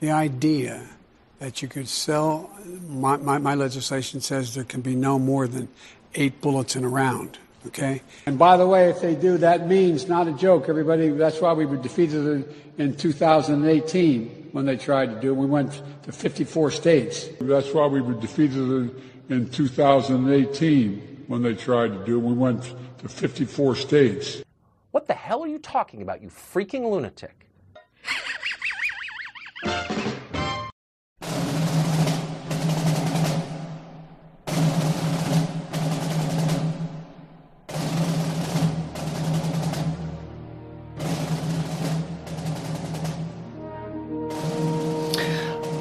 The idea that you could sell, my, my, my legislation says there can be no more than eight bullets in a round. Okay? And by the way, if they do, that means, not a joke, everybody, that's why we were defeated in 2018 when they tried to do it. We went to 54 states. That's why we were defeated in 2018 when they tried to do it. We went to 54 states. What the hell are you talking about, you freaking lunatic?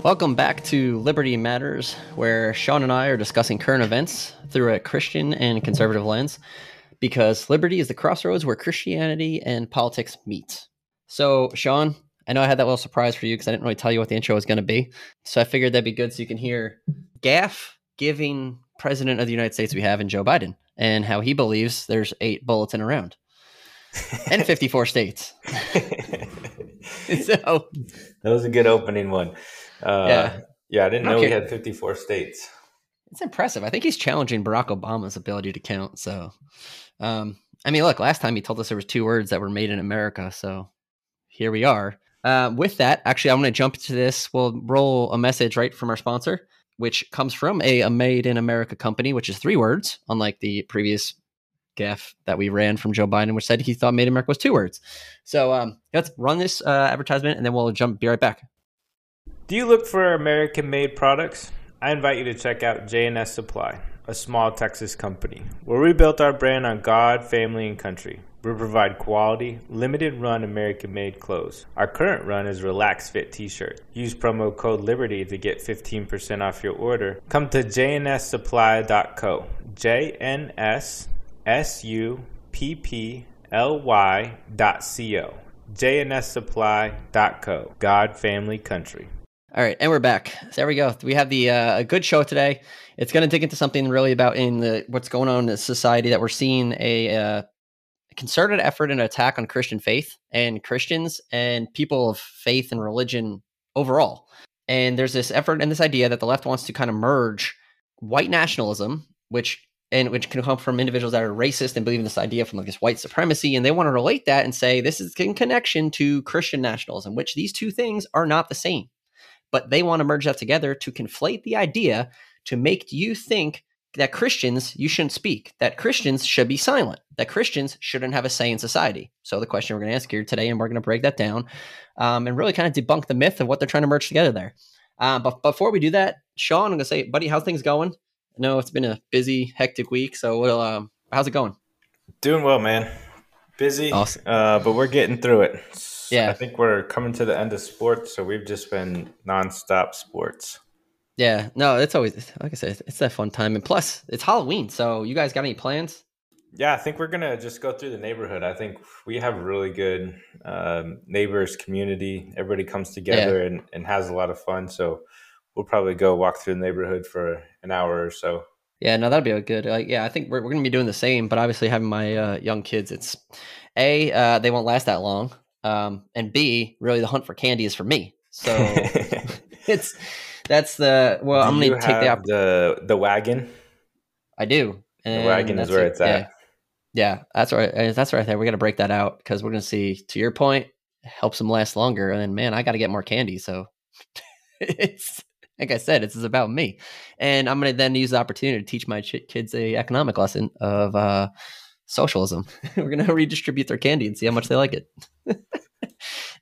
Welcome back to Liberty Matters, where Sean and I are discussing current events through a Christian and conservative lens, because liberty is the crossroads where Christianity and politics meet. So, Sean, I know I had that little surprise for you because I didn't really tell you what the intro was going to be. So I figured that'd be good so you can hear Gaff giving President of the United States we have in Joe Biden and how he believes there's eight bullets in a round and 54 states. so that was a good opening one. Uh, yeah. Yeah, I didn't know we had 54 states. It's impressive. I think he's challenging Barack Obama's ability to count. So, um, I mean, look, last time he told us there was two words that were made in America. So here we are. Uh, with that, actually, I'm going to jump into this. We'll roll a message right from our sponsor, which comes from a, a made in America company, which is three words, unlike the previous gaff that we ran from Joe Biden, which said he thought made in America was two words. So um, let's run this uh, advertisement and then we'll jump, be right back. Do you look for American made products? I invite you to check out JNS Supply, a small Texas company, where we built our brand on God, family, and country. We provide quality, limited run American made clothes. Our current run is Relax Fit t shirt. Use promo code LIBERTY to get 15% off your order. Come to jnssupply.co. J N S S U P P L Y dot C O. jnssupply.co. God, family, country. All right, and we're back. So there we go. We have the uh, a good show today. It's going to dig into something really about in the what's going on in society that we're seeing a, uh, concerted effort and attack on Christian faith and Christians and people of faith and religion overall. And there's this effort and this idea that the left wants to kind of merge white nationalism, which and which can come from individuals that are racist and believe in this idea from like this white supremacy, and they want to relate that and say this is in connection to Christian nationalism, which these two things are not the same but they want to merge that together to conflate the idea to make you think that Christians, you shouldn't speak, that Christians should be silent, that Christians shouldn't have a say in society. So, the question we're going to ask here today, and we're going to break that down um, and really kind of debunk the myth of what they're trying to merge together there. Uh, but before we do that, Sean, I'm going to say, buddy, how's things going? I know it's been a busy, hectic week. So, we'll, um, how's it going? Doing well, man. Busy, awesome. uh, but we're getting through it. Yeah. I think we're coming to the end of sports, so we've just been nonstop sports. Yeah, no, it's always like I said, it's that fun time, and plus it's Halloween. So, you guys got any plans? Yeah, I think we're gonna just go through the neighborhood. I think we have really good um, neighbors, community. Everybody comes together yeah. and, and has a lot of fun. So, we'll probably go walk through the neighborhood for an hour or so. Yeah, no, that'd be a good. Like, yeah, I think we're, we're gonna be doing the same. But obviously, having my uh, young kids, it's a uh, they won't last that long. Um, and B, really the hunt for candy is for me. So it's that's the well. Do I'm going to take the, the the wagon. I do. And the wagon is where it. it's at. Yeah. yeah, that's right. That's right there. We got to break that out because we're going to see. To your point, helps them last longer. And then, man, I got to get more candy. So it's like I said, it's about me. And I'm going to then use the opportunity to teach my ch- kids a economic lesson of uh, socialism. We're going to redistribute their candy and see how much they like it.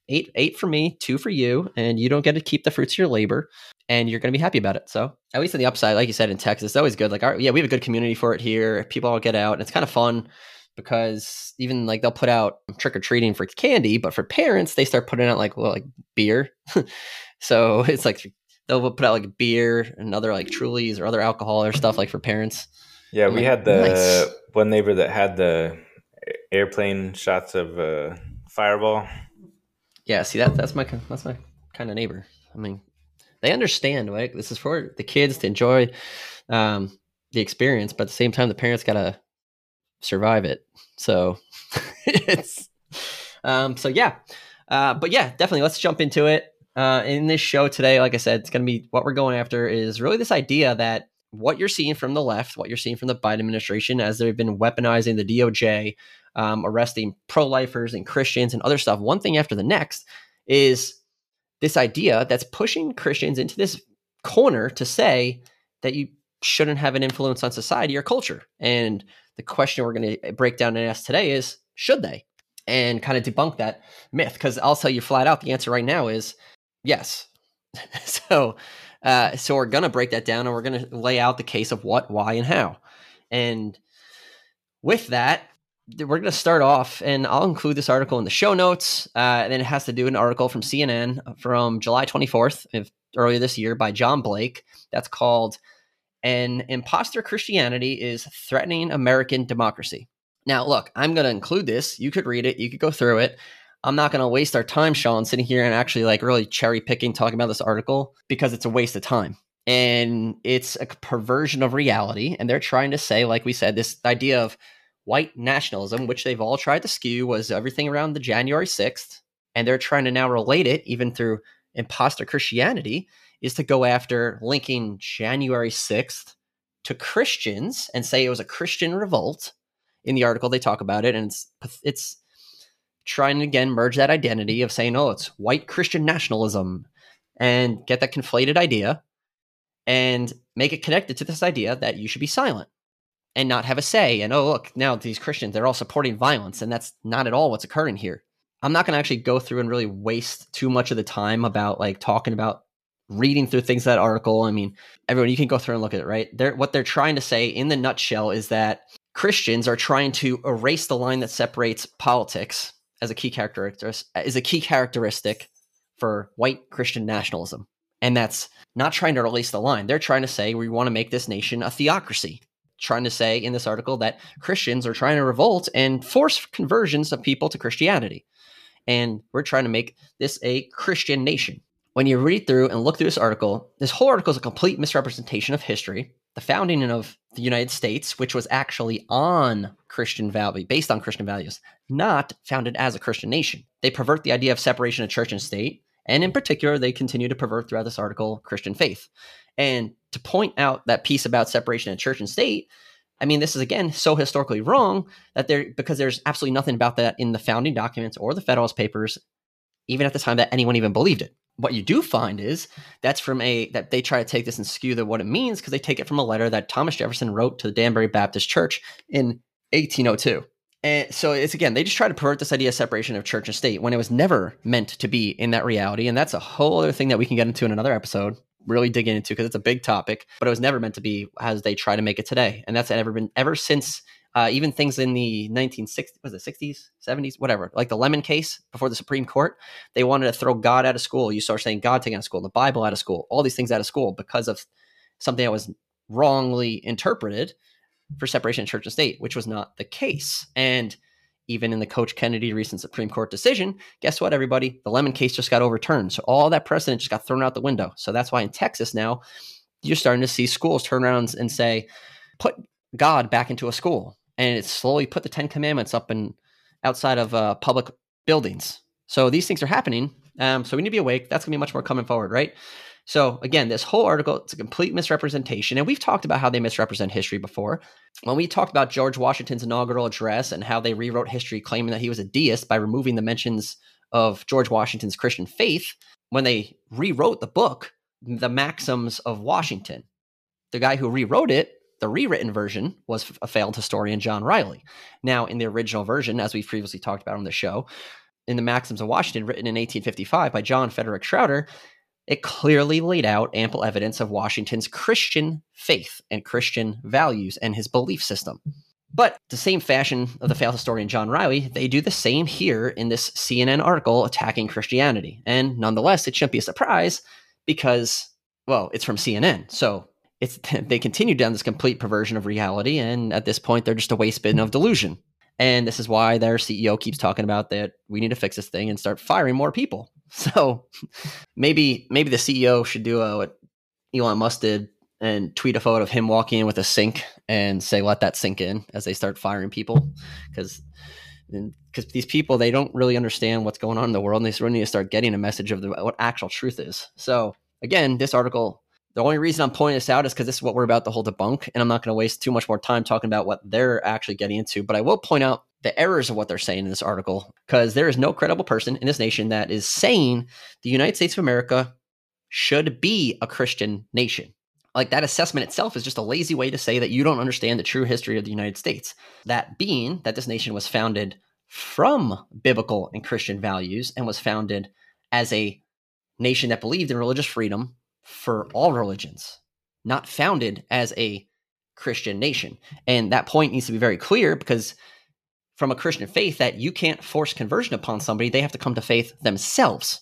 eight, eight for me, two for you, and you don't get to keep the fruits of your labor, and you're going to be happy about it. So, at least on the upside, like you said in Texas, it's always good. Like, our, yeah, we have a good community for it here. People all get out, and it's kind of fun because even like they'll put out um, trick or treating for candy, but for parents, they start putting out like well, like beer. so it's like they'll put out like beer and other like Trulies or other alcohol or stuff like for parents. Yeah, we like, had the nice. one neighbor that had the airplane shots of uh, Fireball. Yeah, see that that's my that's my kind of neighbor. I mean, they understand, right? This is for the kids to enjoy um, the experience, but at the same time, the parents gotta survive it. So it's um, so yeah, uh, but yeah, definitely. Let's jump into it. Uh, in this show today, like I said, it's going to be what we're going after is really this idea that what you're seeing from the left, what you're seeing from the Biden administration, as they've been weaponizing the DOJ, um, arresting pro lifers and Christians and other stuff, one thing after the next, is this idea that's pushing Christians into this corner to say that you shouldn't have an influence on society or culture. And the question we're going to break down and ask today is should they? And kind of debunk that myth. Because I'll tell you flat out the answer right now is yes. so, uh, so we're going to break that down and we're going to lay out the case of what, why, and how. And with that, we're going to start off, and I'll include this article in the show notes. Uh, and then it has to do an article from CNN from July 24th, of earlier this year, by John Blake. That's called "An Imposter Christianity is Threatening American Democracy." Now, look, I'm going to include this. You could read it. You could go through it. I'm not going to waste our time, Sean, sitting here and actually like really cherry picking talking about this article because it's a waste of time. And it's a perversion of reality. And they're trying to say, like we said, this idea of white nationalism, which they've all tried to skew, was everything around the January 6th. And they're trying to now relate it, even through imposter Christianity, is to go after linking January 6th to Christians and say it was a Christian revolt. In the article, they talk about it, and it's it's trying to again merge that identity of saying, oh, it's white Christian nationalism, and get that conflated idea and make it connected to this idea that you should be silent and not have a say. And oh, look, now these Christians, they're all supporting violence. And that's not at all what's occurring here. I'm not going to actually go through and really waste too much of the time about like talking about reading through things that article. I mean, everyone, you can go through and look at it, right? They're, what they're trying to say in the nutshell is that Christians are trying to erase the line that separates politics as a key characteristic is a key characteristic for white Christian nationalism. And that's not trying to erase the line. They're trying to say we want to make this nation a theocracy trying to say in this article that Christians are trying to revolt and force conversions of people to Christianity. And we're trying to make this a Christian nation. When you read through and look through this article, this whole article is a complete misrepresentation of history, the founding of the United States, which was actually on Christian value, based on Christian values, not founded as a Christian nation. They pervert the idea of separation of church and state, and in particular, they continue to pervert throughout this article Christian faith. And to point out that piece about separation of church and state, I mean, this is again so historically wrong that there because there's absolutely nothing about that in the founding documents or the Federalist Papers, even at the time that anyone even believed it. What you do find is that's from a that they try to take this and skew the what it means because they take it from a letter that Thomas Jefferson wrote to the Danbury Baptist Church in 1802. And so it's again, they just try to pervert this idea of separation of church and state when it was never meant to be in that reality. And that's a whole other thing that we can get into in another episode really digging into because it's a big topic, but it was never meant to be as they try to make it today. And that's ever been ever since uh, even things in the 1960s, was it 60s, 70s, whatever, like the Lemon case before the Supreme Court, they wanted to throw God out of school. You start saying God taken out of school, the Bible out of school, all these things out of school because of something that was wrongly interpreted for separation of church and state, which was not the case. And even in the Coach Kennedy recent Supreme Court decision, guess what, everybody? The Lemon case just got overturned. So all that precedent just got thrown out the window. So that's why in Texas now, you're starting to see schools turn around and say, put God back into a school. And it's slowly put the Ten Commandments up and outside of uh, public buildings. So these things are happening. Um, so we need to be awake. That's going to be much more coming forward, right? So again, this whole article, it's a complete misrepresentation. And we've talked about how they misrepresent history before. When we talked about George Washington's inaugural address and how they rewrote history claiming that he was a deist by removing the mentions of George Washington's Christian faith, when they rewrote the book, The Maxims of Washington, the guy who rewrote it, the rewritten version was a failed historian, John Riley. Now, in the original version, as we've previously talked about on the show, in the Maxims of Washington, written in 1855 by John Frederick Schroeder, it clearly laid out ample evidence of Washington's Christian faith and Christian values and his belief system. But the same fashion of the failed historian John Riley, they do the same here in this CNN article attacking Christianity. And nonetheless, it shouldn't be a surprise because, well, it's from CNN. So it's they continue down this complete perversion of reality, and at this point, they're just a waste bin of delusion. And this is why their CEO keeps talking about that we need to fix this thing and start firing more people. So maybe maybe the CEO should do a, what Elon Musk did and tweet a photo of him walking in with a sink and say let that sink in as they start firing people because because these people they don't really understand what's going on in the world and they really need to start getting a message of the, what actual truth is so again this article the only reason i'm pointing this out is because this is what we're about to hold debunk and i'm not going to waste too much more time talking about what they're actually getting into but i will point out the errors of what they're saying in this article because there is no credible person in this nation that is saying the united states of america should be a christian nation like that assessment itself is just a lazy way to say that you don't understand the true history of the United States. That being that this nation was founded from biblical and Christian values and was founded as a nation that believed in religious freedom for all religions, not founded as a Christian nation. And that point needs to be very clear because from a Christian faith that you can't force conversion upon somebody, they have to come to faith themselves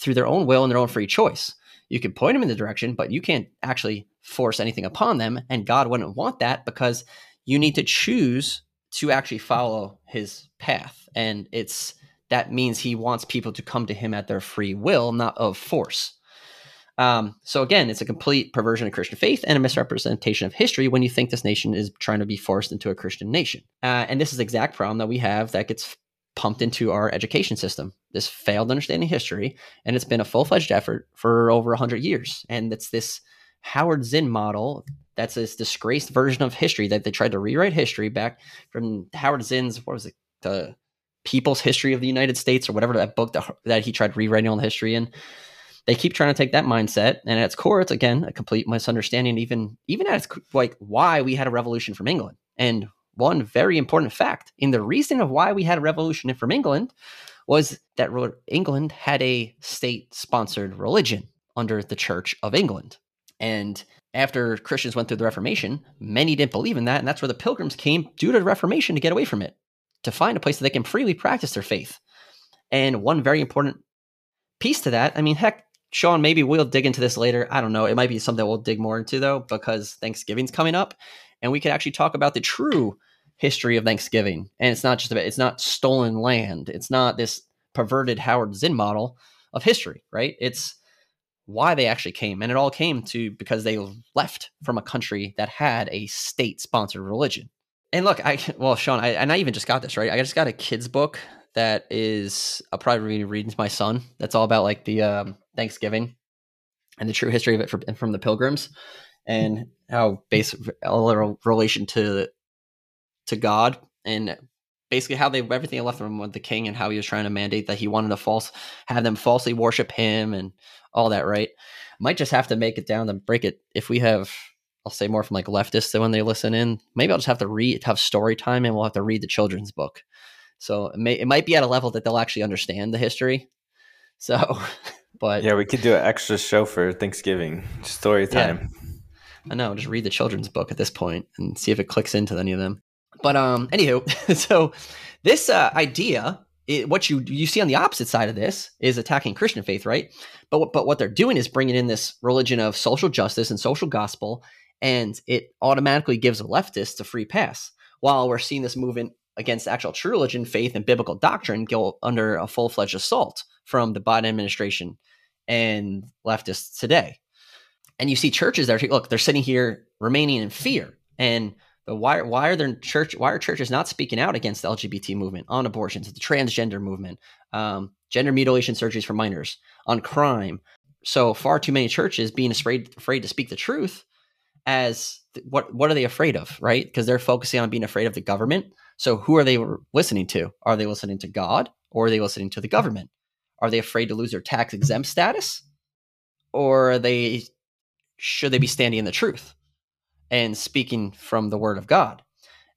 through their own will and their own free choice. You can point them in the direction, but you can't actually force anything upon them. And God wouldn't want that because you need to choose to actually follow his path. And it's that means he wants people to come to him at their free will, not of force. Um, so again, it's a complete perversion of Christian faith and a misrepresentation of history when you think this nation is trying to be forced into a Christian nation. Uh, and this is the exact problem that we have that gets pumped into our education system. This failed understanding of history, and it's been a full fledged effort for over 100 years. And it's this Howard Zinn model that's this disgraced version of history that they tried to rewrite history back from Howard Zinn's, what was it, the People's History of the United States or whatever that book that, that he tried rewriting all the history in. They keep trying to take that mindset, and at its core, it's again a complete misunderstanding. Even even at its like why we had a revolution from England, and one very important fact in the reason of why we had a revolution from England was that England had a state sponsored religion under the Church of England. And after Christians went through the Reformation, many didn't believe in that. And that's where the pilgrims came due to the Reformation to get away from it, to find a place that they can freely practice their faith. And one very important piece to that, I mean, heck, Sean, maybe we'll dig into this later. I don't know. It might be something we'll dig more into, though, because Thanksgiving's coming up and we could actually talk about the true history of Thanksgiving. And it's not just about it's not stolen land. It's not this perverted Howard Zinn model of history, right? It's why they actually came. And it all came to because they left from a country that had a state sponsored religion. And look, I well, Sean, I, and I even just got this right. I just got a kid's book that is I'll probably be reading to my son. That's all about like the um, Thanksgiving and the true history of it from, from the Pilgrims and how basic a relation to to God and basically how they everything left them with the king and how he was trying to mandate that he wanted to false have them falsely worship him and all that right? Might just have to make it down and break it. If we have i'll say more from like leftists when they listen in maybe i'll just have to read have story time and we'll have to read the children's book. So it, may, it might be at a level that they'll actually understand the history. So but yeah we could do an extra show for thanksgiving story time yeah. I know, just read the children's book at this point and see if it clicks into any of them. But um, anywho, so this uh, idea, it, what you you see on the opposite side of this is attacking Christian faith, right? But what, but what they're doing is bringing in this religion of social justice and social gospel, and it automatically gives leftists a free pass. While we're seeing this movement against actual true religion, faith, and biblical doctrine go under a full fledged assault from the Biden administration and leftists today and you see churches that are look they're sitting here remaining in fear and but why why are there church why are churches not speaking out against the LGBT movement on abortions, the transgender movement, um, gender mutilation surgeries for minors, on crime? So far too many churches being afraid afraid to speak the truth. As th- what what are they afraid of, right? Because they're focusing on being afraid of the government. So who are they listening to? Are they listening to God or are they listening to the government? Are they afraid to lose their tax exempt status, or they should they be standing in the truth and speaking from the word of God?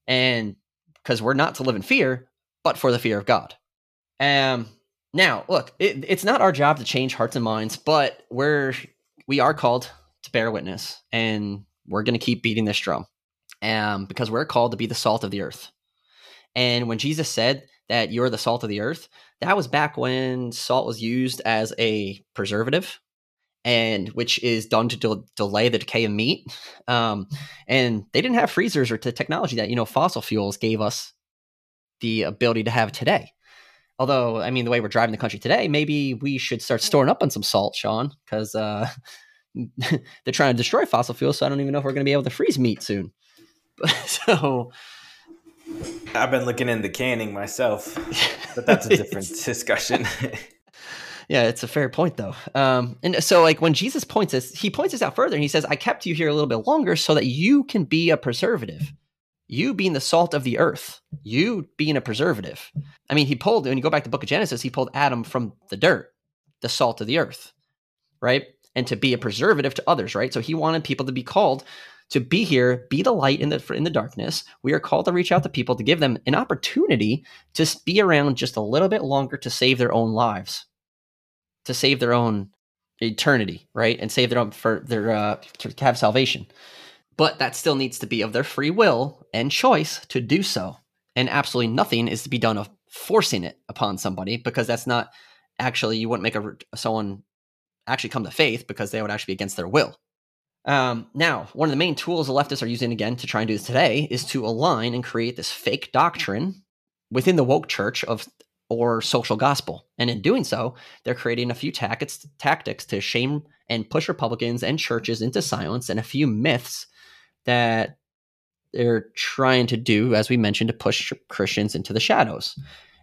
And because we're not to live in fear, but for the fear of God. Um, now, look, it, it's not our job to change hearts and minds, but we're we are called to bear witness, and we're going to keep beating this drum, um, because we're called to be the salt of the earth. And when Jesus said that you're the salt of the earth, that was back when salt was used as a preservative and which is done to de- delay the decay of meat. Um, and they didn't have freezers or the technology that you know fossil fuels gave us the ability to have today. Although, I mean, the way we're driving the country today, maybe we should start storing up on some salt, Sean, because uh, they're trying to destroy fossil fuels. So I don't even know if we're going to be able to freeze meat soon. so, I've been looking into canning myself, but that's a different discussion. yeah, it's a fair point though. Um, and so like when Jesus points us, he points this out further and he says, I kept you here a little bit longer so that you can be a preservative. You being the salt of the earth, you being a preservative. I mean, he pulled, when you go back to the book of Genesis, he pulled Adam from the dirt, the salt of the earth, right? And to be a preservative to others, right? So he wanted people to be called to be here, be the light in the in the darkness. We are called to reach out to people to give them an opportunity to be around just a little bit longer to save their own lives, to save their own eternity, right, and save their own for their uh, to have salvation. But that still needs to be of their free will and choice to do so, and absolutely nothing is to be done of forcing it upon somebody because that's not actually you wouldn't make a someone actually come to faith because they would actually be against their will. Um, now, one of the main tools the leftists are using again to try and do this today is to align and create this fake doctrine within the woke church of or social gospel. And in doing so, they're creating a few tactics, tactics to shame and push Republicans and churches into silence and a few myths that they're trying to do, as we mentioned, to push Christians into the shadows.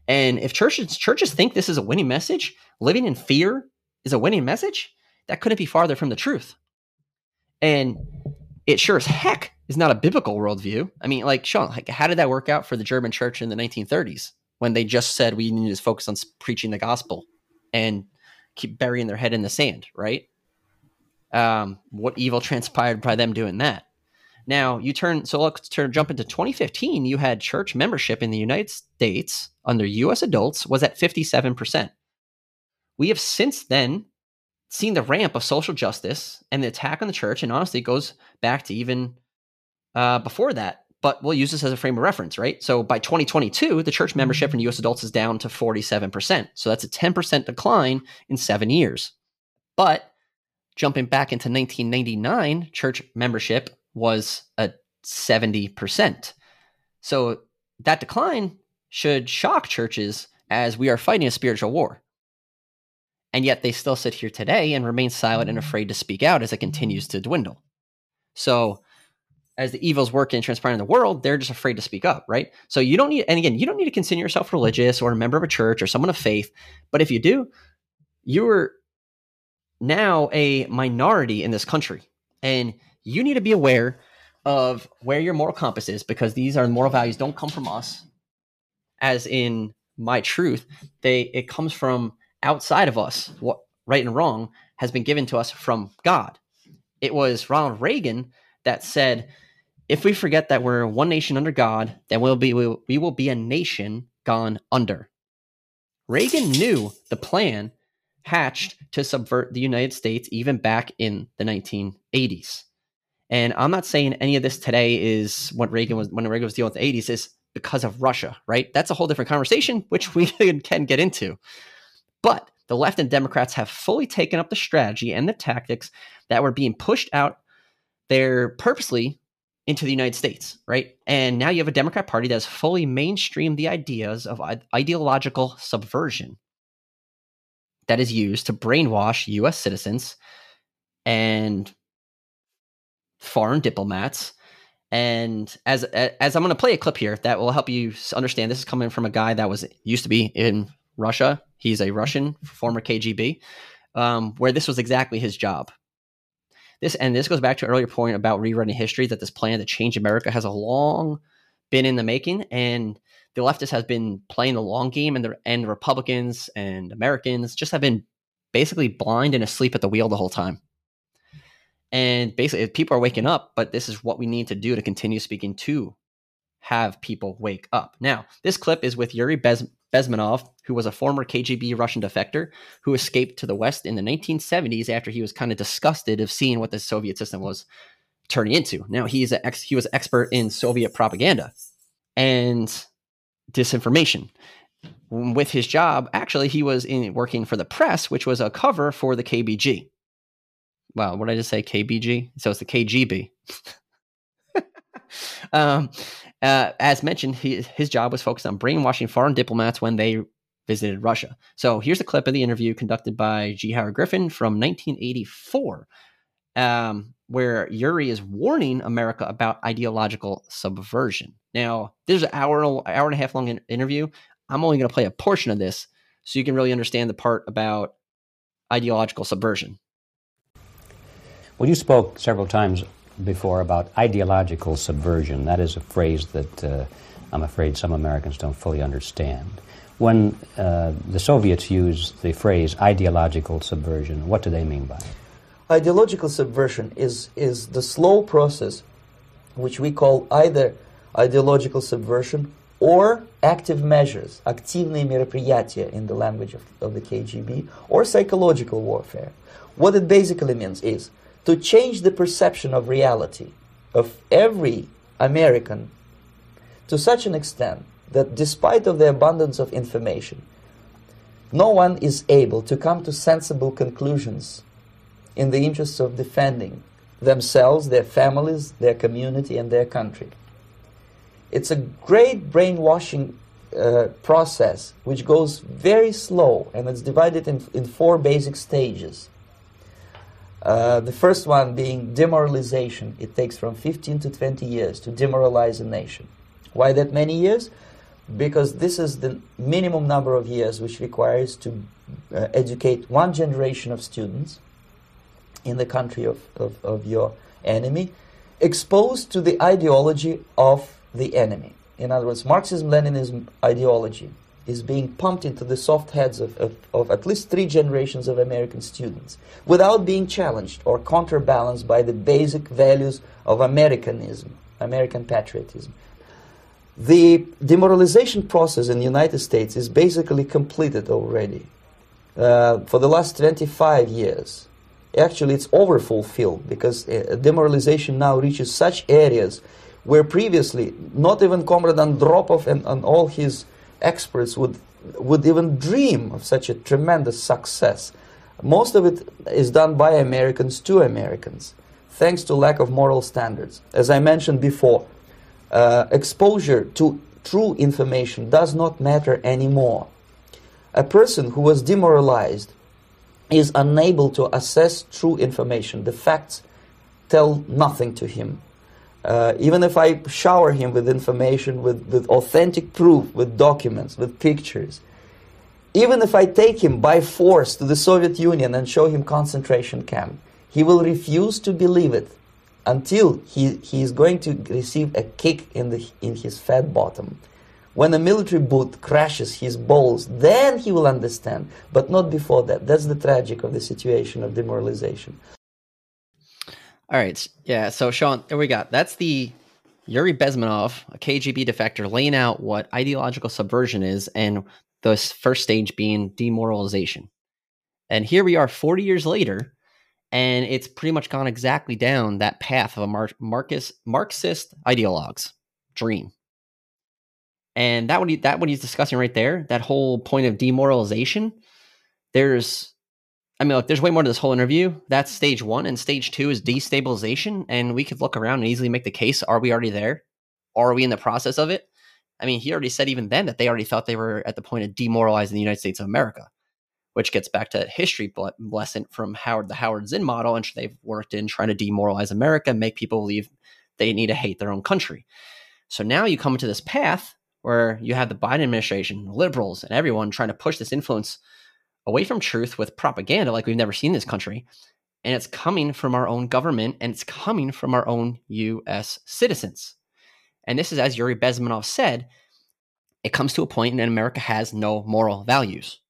And if churches churches think this is a winning message, living in fear is a winning message, that couldn't be farther from the truth. And it sure as heck is not a biblical worldview. I mean, like Sean, like how did that work out for the German church in the 1930s when they just said we need to focus on preaching the gospel and keep burying their head in the sand, right? Um, what evil transpired by them doing that? Now you turn so let's turn jump into 2015. You had church membership in the United States under U.S. adults was at 57 percent. We have since then seen the ramp of social justice and the attack on the church, and honestly, it goes back to even uh, before that. But we'll use this as a frame of reference, right? So by 2022, the church membership in U.S. adults is down to 47%. So that's a 10% decline in seven years. But jumping back into 1999, church membership was at 70%. So that decline should shock churches as we are fighting a spiritual war and yet they still sit here today and remain silent and mm-hmm. afraid to speak out as it continues to dwindle. So, as the evils work and transpire in the world, they're just afraid to speak up, right? So you don't need, and again, you don't need to consider yourself religious or a member of a church or someone of faith. But if you do, you're now a minority in this country, and you need to be aware of where your moral compass is because these are moral values don't come from us, as in my truth. They it comes from outside of us, what right and wrong has been given to us from God. It was Ronald Reagan that said, if we forget that we're one nation under God, then we'll be we will, be a nation gone under. Reagan knew the plan hatched to subvert the United States even back in the 1980s. And I'm not saying any of this today is what Reagan was when Reagan was dealing with the 80s is because of Russia, right? That's a whole different conversation, which we can get into. But the left and Democrats have fully taken up the strategy and the tactics that were being pushed out there purposely into the United States, right? And now you have a Democrat Party that has fully mainstreamed the ideas of ideological subversion that is used to brainwash US citizens and foreign diplomats. And as as I'm going to play a clip here that will help you understand, this is coming from a guy that was used to be in Russia. He's a Russian, former KGB, um, where this was exactly his job. This and this goes back to an earlier point about rewriting history that this plan to change America has a long been in the making, and the leftists has been playing the long game, and the and Republicans and Americans just have been basically blind and asleep at the wheel the whole time. And basically, people are waking up, but this is what we need to do to continue speaking to have people wake up. Now, this clip is with Yuri Bez- Bezmenov, who was a former KGB Russian defector who escaped to the West in the 1970s after he was kind of disgusted of seeing what the Soviet system was turning into. Now he is an ex- he was expert in Soviet propaganda and disinformation. With his job, actually, he was in working for the press, which was a cover for the KBG. Wow, what did I just say? KBG? So it's the KGB. um, uh, as mentioned, he, his job was focused on brainwashing foreign diplomats when they visited Russia. So here's a clip of the interview conducted by G. Howard Griffin from 1984 um, where Yuri is warning America about ideological subversion. Now, there's an hour, hour and a half long interview. I'm only going to play a portion of this so you can really understand the part about ideological subversion. Well, you spoke several times before about ideological subversion. That is a phrase that uh, I'm afraid some Americans don't fully understand. When uh, the Soviets use the phrase ideological subversion, what do they mean by it? Ideological subversion is, is the slow process which we call either ideological subversion or active measures, активные мероприятия in the language of, of the KGB, or psychological warfare. What it basically means is to change the perception of reality of every American to such an extent that despite of the abundance of information, no one is able to come to sensible conclusions in the interests of defending themselves, their families, their community, and their country. It's a great brainwashing uh, process which goes very slow and it's divided in, in four basic stages. Uh, the first one being demoralization. It takes from 15 to 20 years to demoralize a nation. Why that many years? Because this is the minimum number of years which requires to uh, educate one generation of students in the country of, of, of your enemy, exposed to the ideology of the enemy. In other words, Marxism Leninism ideology is being pumped into the soft heads of, of, of, at least three generations of American students without being challenged or counterbalanced by the basic values of Americanism, American patriotism. The demoralization process in the United States is basically completed already. Uh, for the last 25 years, actually it's overfulfilled because uh, demoralization now reaches such areas where previously not even Comrade Andropov and, and all his experts would would even dream of such a tremendous success. Most of it is done by Americans to Americans, thanks to lack of moral standards. As I mentioned before, uh, exposure to true information does not matter anymore. A person who was demoralized is unable to assess true information. The facts tell nothing to him. Uh, even if I shower him with information, with, with authentic proof, with documents, with pictures, even if I take him by force to the Soviet Union and show him concentration camp, he will refuse to believe it until he, he is going to receive a kick in, the, in his fat bottom. When a military boot crashes his balls, then he will understand, but not before that. That's the tragic of the situation of demoralization. All right. Yeah. So, Sean, there we got. That's the Yuri Bezmenov, a KGB defector, laying out what ideological subversion is and the first stage being demoralization. And here we are 40 years later, and it's pretty much gone exactly down that path of a Mar- Marcus, Marxist ideologue's dream. And that what that what he's discussing right there, that whole point of demoralization, there's I mean, look, there's way more to this whole interview. That's stage one, and stage two is destabilization. And we could look around and easily make the case: Are we already there? Are we in the process of it? I mean, he already said even then that they already thought they were at the point of demoralizing the United States of America, which gets back to history lesson from Howard, the Howard Zinn model, and they've worked in trying to demoralize America, make people believe they need to hate their own country. So now you come into this path where you have the Biden administration, liberals, and everyone trying to push this influence away from truth with propaganda like we've never seen in this country. And it's coming from our own government and it's coming from our own US citizens. And this is, as Yuri Bezmenov said, it comes to a point and America has no moral values.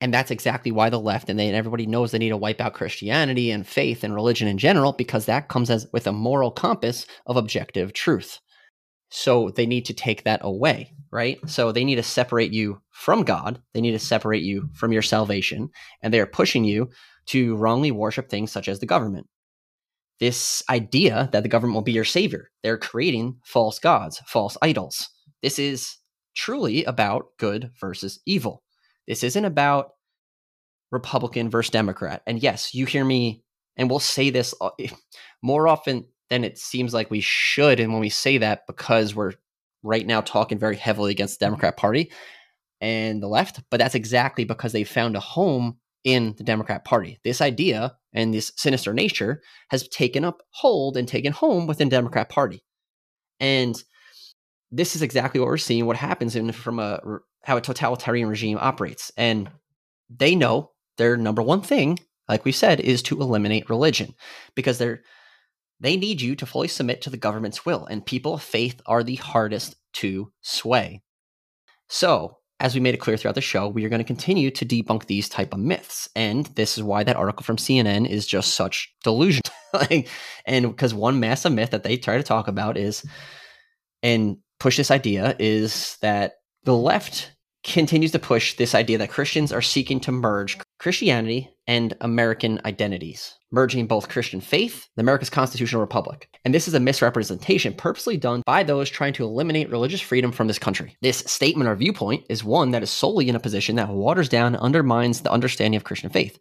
And that's exactly why the left and, they, and everybody knows they need to wipe out Christianity and faith and religion in general because that comes as with a moral compass of objective truth. So they need to take that away, right? So they need to separate you from God. They need to separate you from your salvation. And they are pushing you to wrongly worship things such as the government. This idea that the government will be your savior, they're creating false gods, false idols. This is truly about good versus evil. This isn't about Republican versus Democrat. And yes, you hear me, and we'll say this uh, more often then it seems like we should. And when we say that, because we're right now talking very heavily against the Democrat Party and the left, but that's exactly because they found a home in the Democrat Party. This idea and this sinister nature has taken up hold and taken home within Democrat Party. And this is exactly what we're seeing what happens in from a how a totalitarian regime operates. And they know their number one thing, like we said, is to eliminate religion because they're they need you to fully submit to the government's will, and people of faith are the hardest to sway. So, as we made it clear throughout the show, we are going to continue to debunk these type of myths, and this is why that article from CNN is just such delusion. and because one massive myth that they try to talk about is, and push this idea is that the left continues to push this idea that Christians are seeking to merge Christianity and American identities, merging both Christian faith and America's constitutional republic. And this is a misrepresentation purposely done by those trying to eliminate religious freedom from this country. This statement or viewpoint is one that is solely in a position that waters down and undermines the understanding of Christian faith.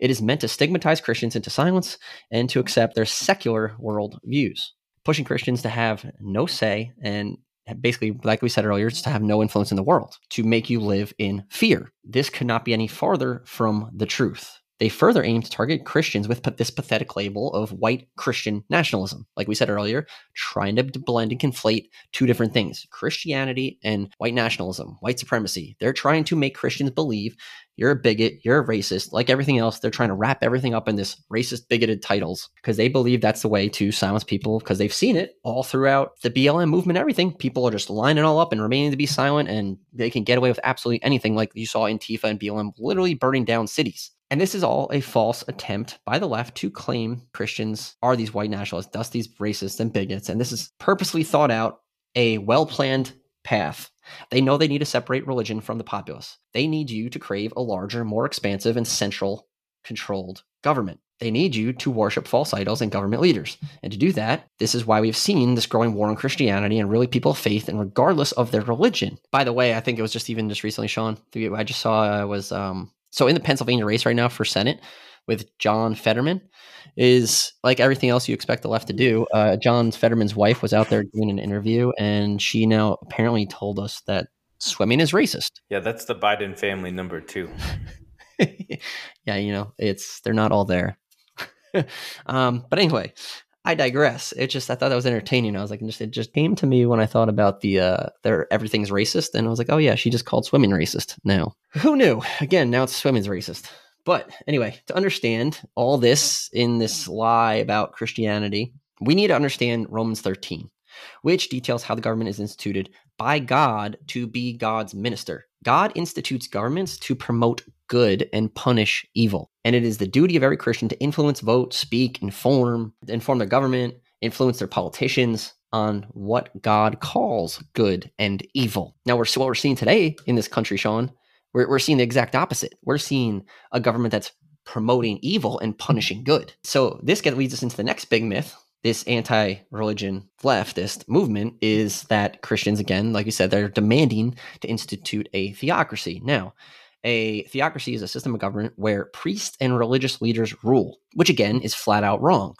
It is meant to stigmatize Christians into silence and to accept their secular world views pushing Christians to have no say and basically, like we said earlier, to have no influence in the world, to make you live in fear. This could not be any farther from the truth. They further aim to target Christians with this pathetic label of white Christian nationalism. Like we said earlier, trying to blend and conflate two different things Christianity and white nationalism, white supremacy. They're trying to make Christians believe you're a bigot, you're a racist. Like everything else, they're trying to wrap everything up in this racist, bigoted titles because they believe that's the way to silence people because they've seen it all throughout the BLM movement, everything. People are just lining all up and remaining to be silent and they can get away with absolutely anything, like you saw Antifa and BLM literally burning down cities. And this is all a false attempt by the left to claim Christians are these white nationalists, thus these racists and bigots. And this is purposely thought out, a well planned path. They know they need to separate religion from the populace. They need you to crave a larger, more expansive, and central controlled government. They need you to worship false idols and government leaders. And to do that, this is why we've seen this growing war on Christianity and really people of faith, and regardless of their religion. By the way, I think it was just even just recently, Sean. I just saw uh, was um, so in the Pennsylvania race right now for Senate with John Fetterman is like everything else you expect the left to do. Uh, John Fetterman's wife was out there doing an interview, and she now apparently told us that swimming is racist. Yeah, that's the Biden family number two. yeah, you know, it's they're not all there. um, but anyway, I digress. It just I thought that was entertaining. I was like, just, it just came to me when I thought about the uh, their everything's racist, and I was like, oh yeah, she just called swimming racist. Now, who knew? Again, now it's swimming's racist. But anyway, to understand all this in this lie about Christianity, we need to understand Romans 13, which details how the government is instituted by God to be God's minister. God institutes governments to promote good and punish evil. And it is the duty of every Christian to influence, vote, speak, inform, inform their government, influence their politicians on what God calls good and evil. Now, we're, what we're seeing today in this country, Sean, we're, we're seeing the exact opposite. We're seeing a government that's promoting evil and punishing good. So this gets leads us into the next big myth. This anti-religion leftist movement is that Christians, again, like you said, they're demanding to institute a theocracy. Now, a theocracy is a system of government where priests and religious leaders rule, which again is flat out wrong.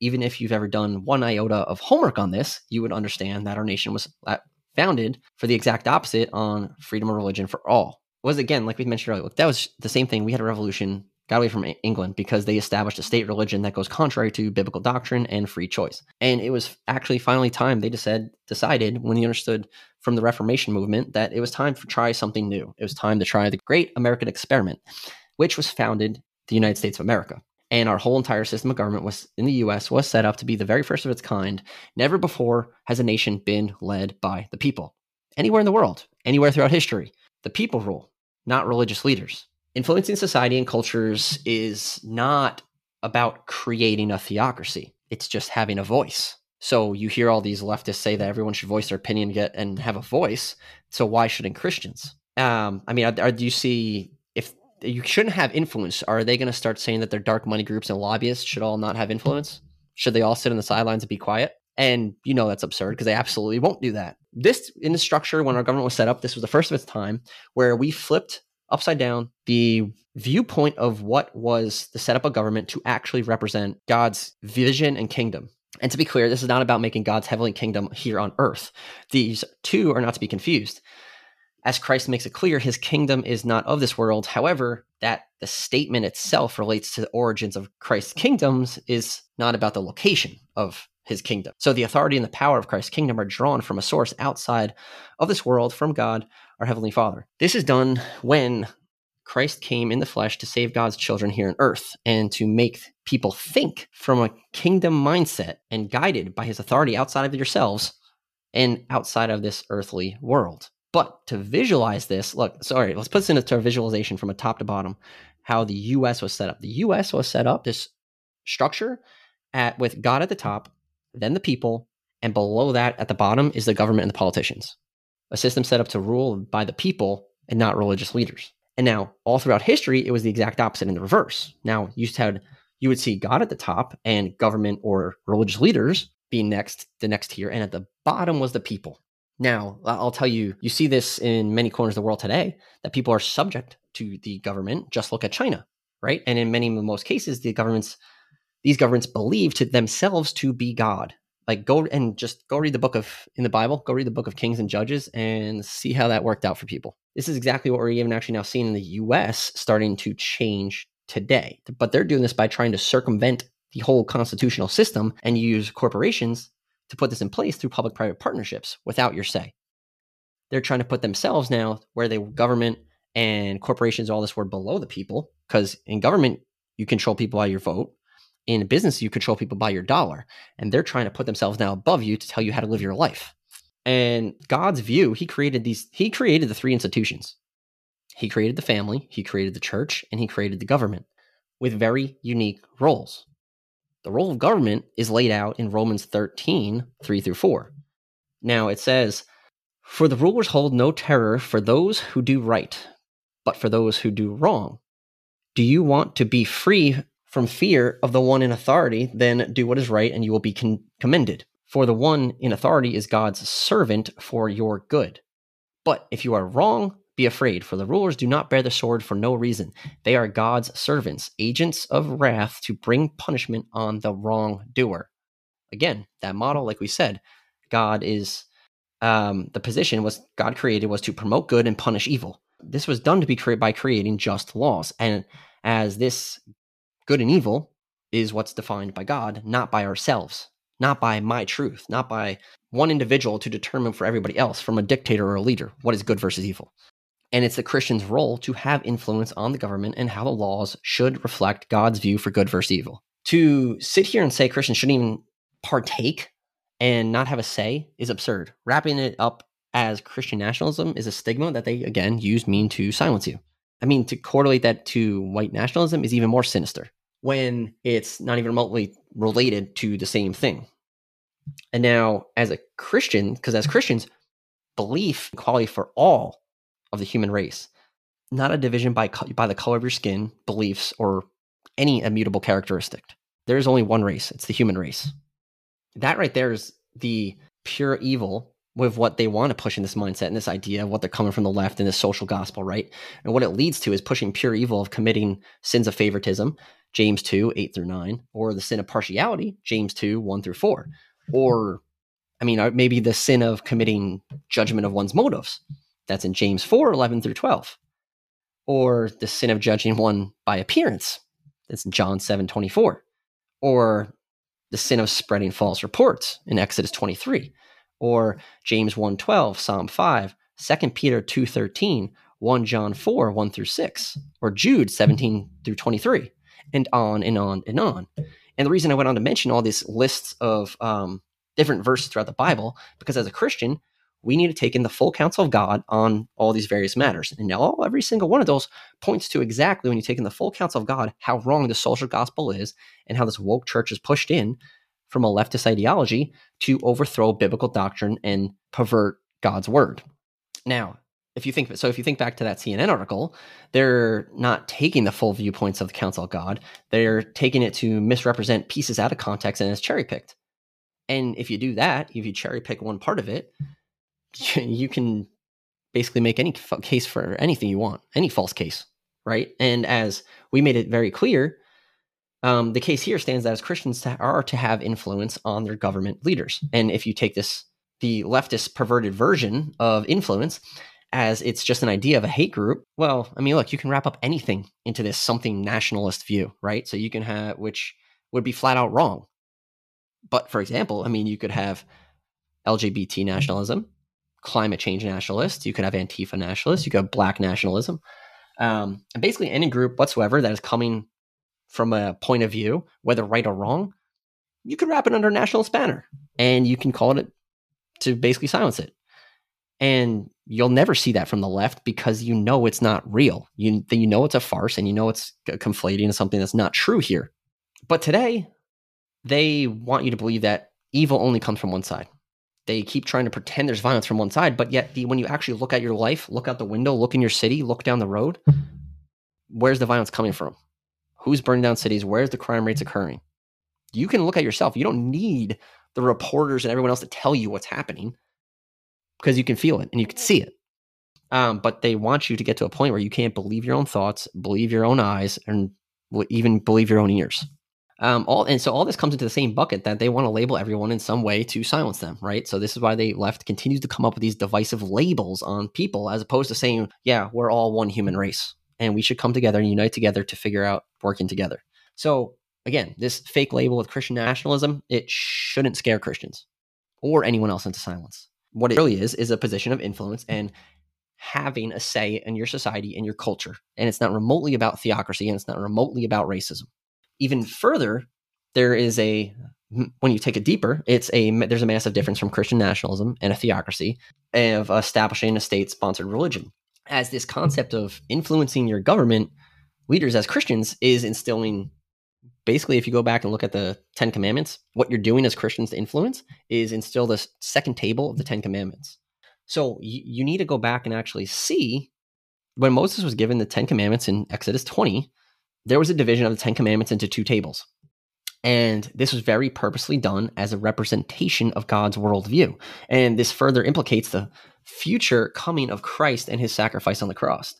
Even if you've ever done one iota of homework on this, you would understand that our nation was uh, founded for the exact opposite on freedom of religion for all. Was again, like we mentioned earlier, that was the same thing. We had a revolution got away from England because they established a state religion that goes contrary to biblical doctrine and free choice. And it was actually finally time they said, decided when they understood from the Reformation movement that it was time to try something new. It was time to try the great American experiment, which was founded the United States of America. And our whole entire system of government was in the US was set up to be the very first of its kind. Never before has a nation been led by the people. Anywhere in the world, anywhere throughout history, the people rule, not religious leaders influencing society and cultures is not about creating a theocracy. It's just having a voice. So you hear all these leftists say that everyone should voice their opinion and have a voice. So why shouldn't Christians? Um, I mean, are, are, do you see if you shouldn't have influence? Are they going to start saying that their dark money groups and lobbyists should all not have influence? Should they all sit on the sidelines and be quiet? And you know that's absurd because they absolutely won't do that. This in the structure when our government was set up, this was the first of its time where we flipped upside down the viewpoint of what was the setup of government to actually represent God's vision and kingdom. And to be clear, this is not about making God's heavenly kingdom here on earth. These two are not to be confused. As Christ makes it clear, his kingdom is not of this world. However, that the statement itself relates to the origins of Christ's kingdoms is not about the location of his kingdom. So the authority and the power of Christ's kingdom are drawn from a source outside of this world, from God, our Heavenly Father. This is done when Christ came in the flesh to save God's children here on earth and to make people think from a kingdom mindset and guided by his authority outside of yourselves and outside of this earthly world. But to visualize this, look, sorry, let's put this into a visualization from a top to bottom how the US was set up. The US was set up this structure at with God at the top, then the people, and below that at the bottom is the government and the politicians. A system set up to rule by the people and not religious leaders. And now, all throughout history, it was the exact opposite in the reverse. Now, you had you would see God at the top and government or religious leaders being next, the next tier, and at the bottom was the people. Now, I'll tell you, you see this in many corners of the world today that people are subject to the government. Just look at China, right? And in many, most cases, the governments, these governments believe to themselves to be God. Like go and just go read the book of in the Bible, go read the book of Kings and Judges and see how that worked out for people. This is exactly what we're even actually now seeing in the US starting to change today. But they're doing this by trying to circumvent the whole constitutional system and use corporations to put this in place through public private partnerships without your say. They're trying to put themselves now where the government and corporations, all this were below the people, because in government, you control people by your vote. In business, you control people by your dollar. And they're trying to put themselves now above you to tell you how to live your life. And God's view, He created these, He created the three institutions. He created the family, He created the church, and He created the government with very unique roles. The role of government is laid out in Romans 13, 3 through 4. Now it says, For the rulers hold no terror for those who do right, but for those who do wrong. Do you want to be free from fear of the one in authority? Then do what is right, and you will be con- commended. For the one in authority is God's servant for your good. But if you are wrong, be afraid, for the rulers do not bear the sword for no reason. They are God's servants, agents of wrath to bring punishment on the wrongdoer. Again, that model, like we said, God is um, the position was God created was to promote good and punish evil. This was done to be created by creating just laws, and as this good and evil is what's defined by God, not by ourselves, not by my truth, not by one individual to determine for everybody else, from a dictator or a leader, what is good versus evil. And it's the Christian's role to have influence on the government and how the laws should reflect God's view for good versus evil. To sit here and say Christians shouldn't even partake and not have a say is absurd. Wrapping it up as Christian nationalism is a stigma that they, again, use mean to silence you. I mean, to correlate that to white nationalism is even more sinister when it's not even remotely related to the same thing. And now, as a Christian, because as Christians, belief equality for all of the human race, not a division by, by the color of your skin, beliefs, or any immutable characteristic. There is only one race, it's the human race. That right there is the pure evil with what they want to push in this mindset and this idea of what they're coming from the left and this social gospel, right? And what it leads to is pushing pure evil of committing sins of favoritism, James 2, 8 through 9, or the sin of partiality, James 2, 1 through 4, or I mean, uh, maybe the sin of committing judgment of one's motives, that's in James 4 11 through 12. Or the sin of judging one by appearance. That's in John 7 24. Or the sin of spreading false reports in Exodus 23. Or James 1 12, Psalm 5, 2 Peter 2 13, 1 John 4 1 through 6. Or Jude 17 through 23. And on and on and on. And the reason I went on to mention all these lists of um, different verses throughout the Bible, because as a Christian, we need to take in the full counsel of God on all these various matters. And now every single one of those points to exactly when you take in the full counsel of God how wrong the social gospel is and how this woke church is pushed in from a leftist ideology to overthrow biblical doctrine and pervert God's word. Now, if you think so if you think back to that CNN article, they're not taking the full viewpoints of the counsel of God. They're taking it to misrepresent pieces out of context and it's cherry picked. And if you do that, if you cherry pick one part of it, you can basically make any case for anything you want, any false case, right? And as we made it very clear, um, the case here stands that as Christians are to have influence on their government leaders. And if you take this, the leftist perverted version of influence, as it's just an idea of a hate group. Well, I mean, look, you can wrap up anything into this something nationalist view, right? So you can have, which would be flat out wrong. But for example, I mean, you could have LGBT nationalism, climate change nationalists, you could have Antifa nationalists, you could have black nationalism. Um, and basically, any group whatsoever that is coming from a point of view, whether right or wrong, you could wrap it under nationalist banner and you can call it to basically silence it. And you'll never see that from the left because you know it's not real. You you know it's a farce and you know it's conflating something that's not true here. But today, they want you to believe that evil only comes from one side. They keep trying to pretend there's violence from one side, but yet the, when you actually look at your life, look out the window, look in your city, look down the road, where's the violence coming from? Who's burning down cities? Where's the crime rates occurring? You can look at yourself. You don't need the reporters and everyone else to tell you what's happening because you can feel it and you can see it. Um, but they want you to get to a point where you can't believe your own thoughts, believe your own eyes, and even believe your own ears. Um, all and so all this comes into the same bucket that they want to label everyone in some way to silence them, right? So this is why they left continues to come up with these divisive labels on people, as opposed to saying, "Yeah, we're all one human race, and we should come together and unite together to figure out working together." So again, this fake label with Christian nationalism, it shouldn't scare Christians or anyone else into silence what it really is is a position of influence and having a say in your society and your culture. And it's not remotely about theocracy and it's not remotely about racism. Even further, there is a when you take it deeper, it's a there's a massive difference from Christian nationalism and a theocracy of establishing a state-sponsored religion. As this concept of influencing your government leaders as Christians is instilling basically, if you go back and look at the Ten Commandments, what you're doing as Christians to influence is instill this second table of the Ten Commandments. So you, you need to go back and actually see when Moses was given the Ten Commandments in Exodus 20, there was a division of the Ten Commandments into two tables. And this was very purposely done as a representation of God's worldview. And this further implicates the future coming of Christ and his sacrifice on the cross.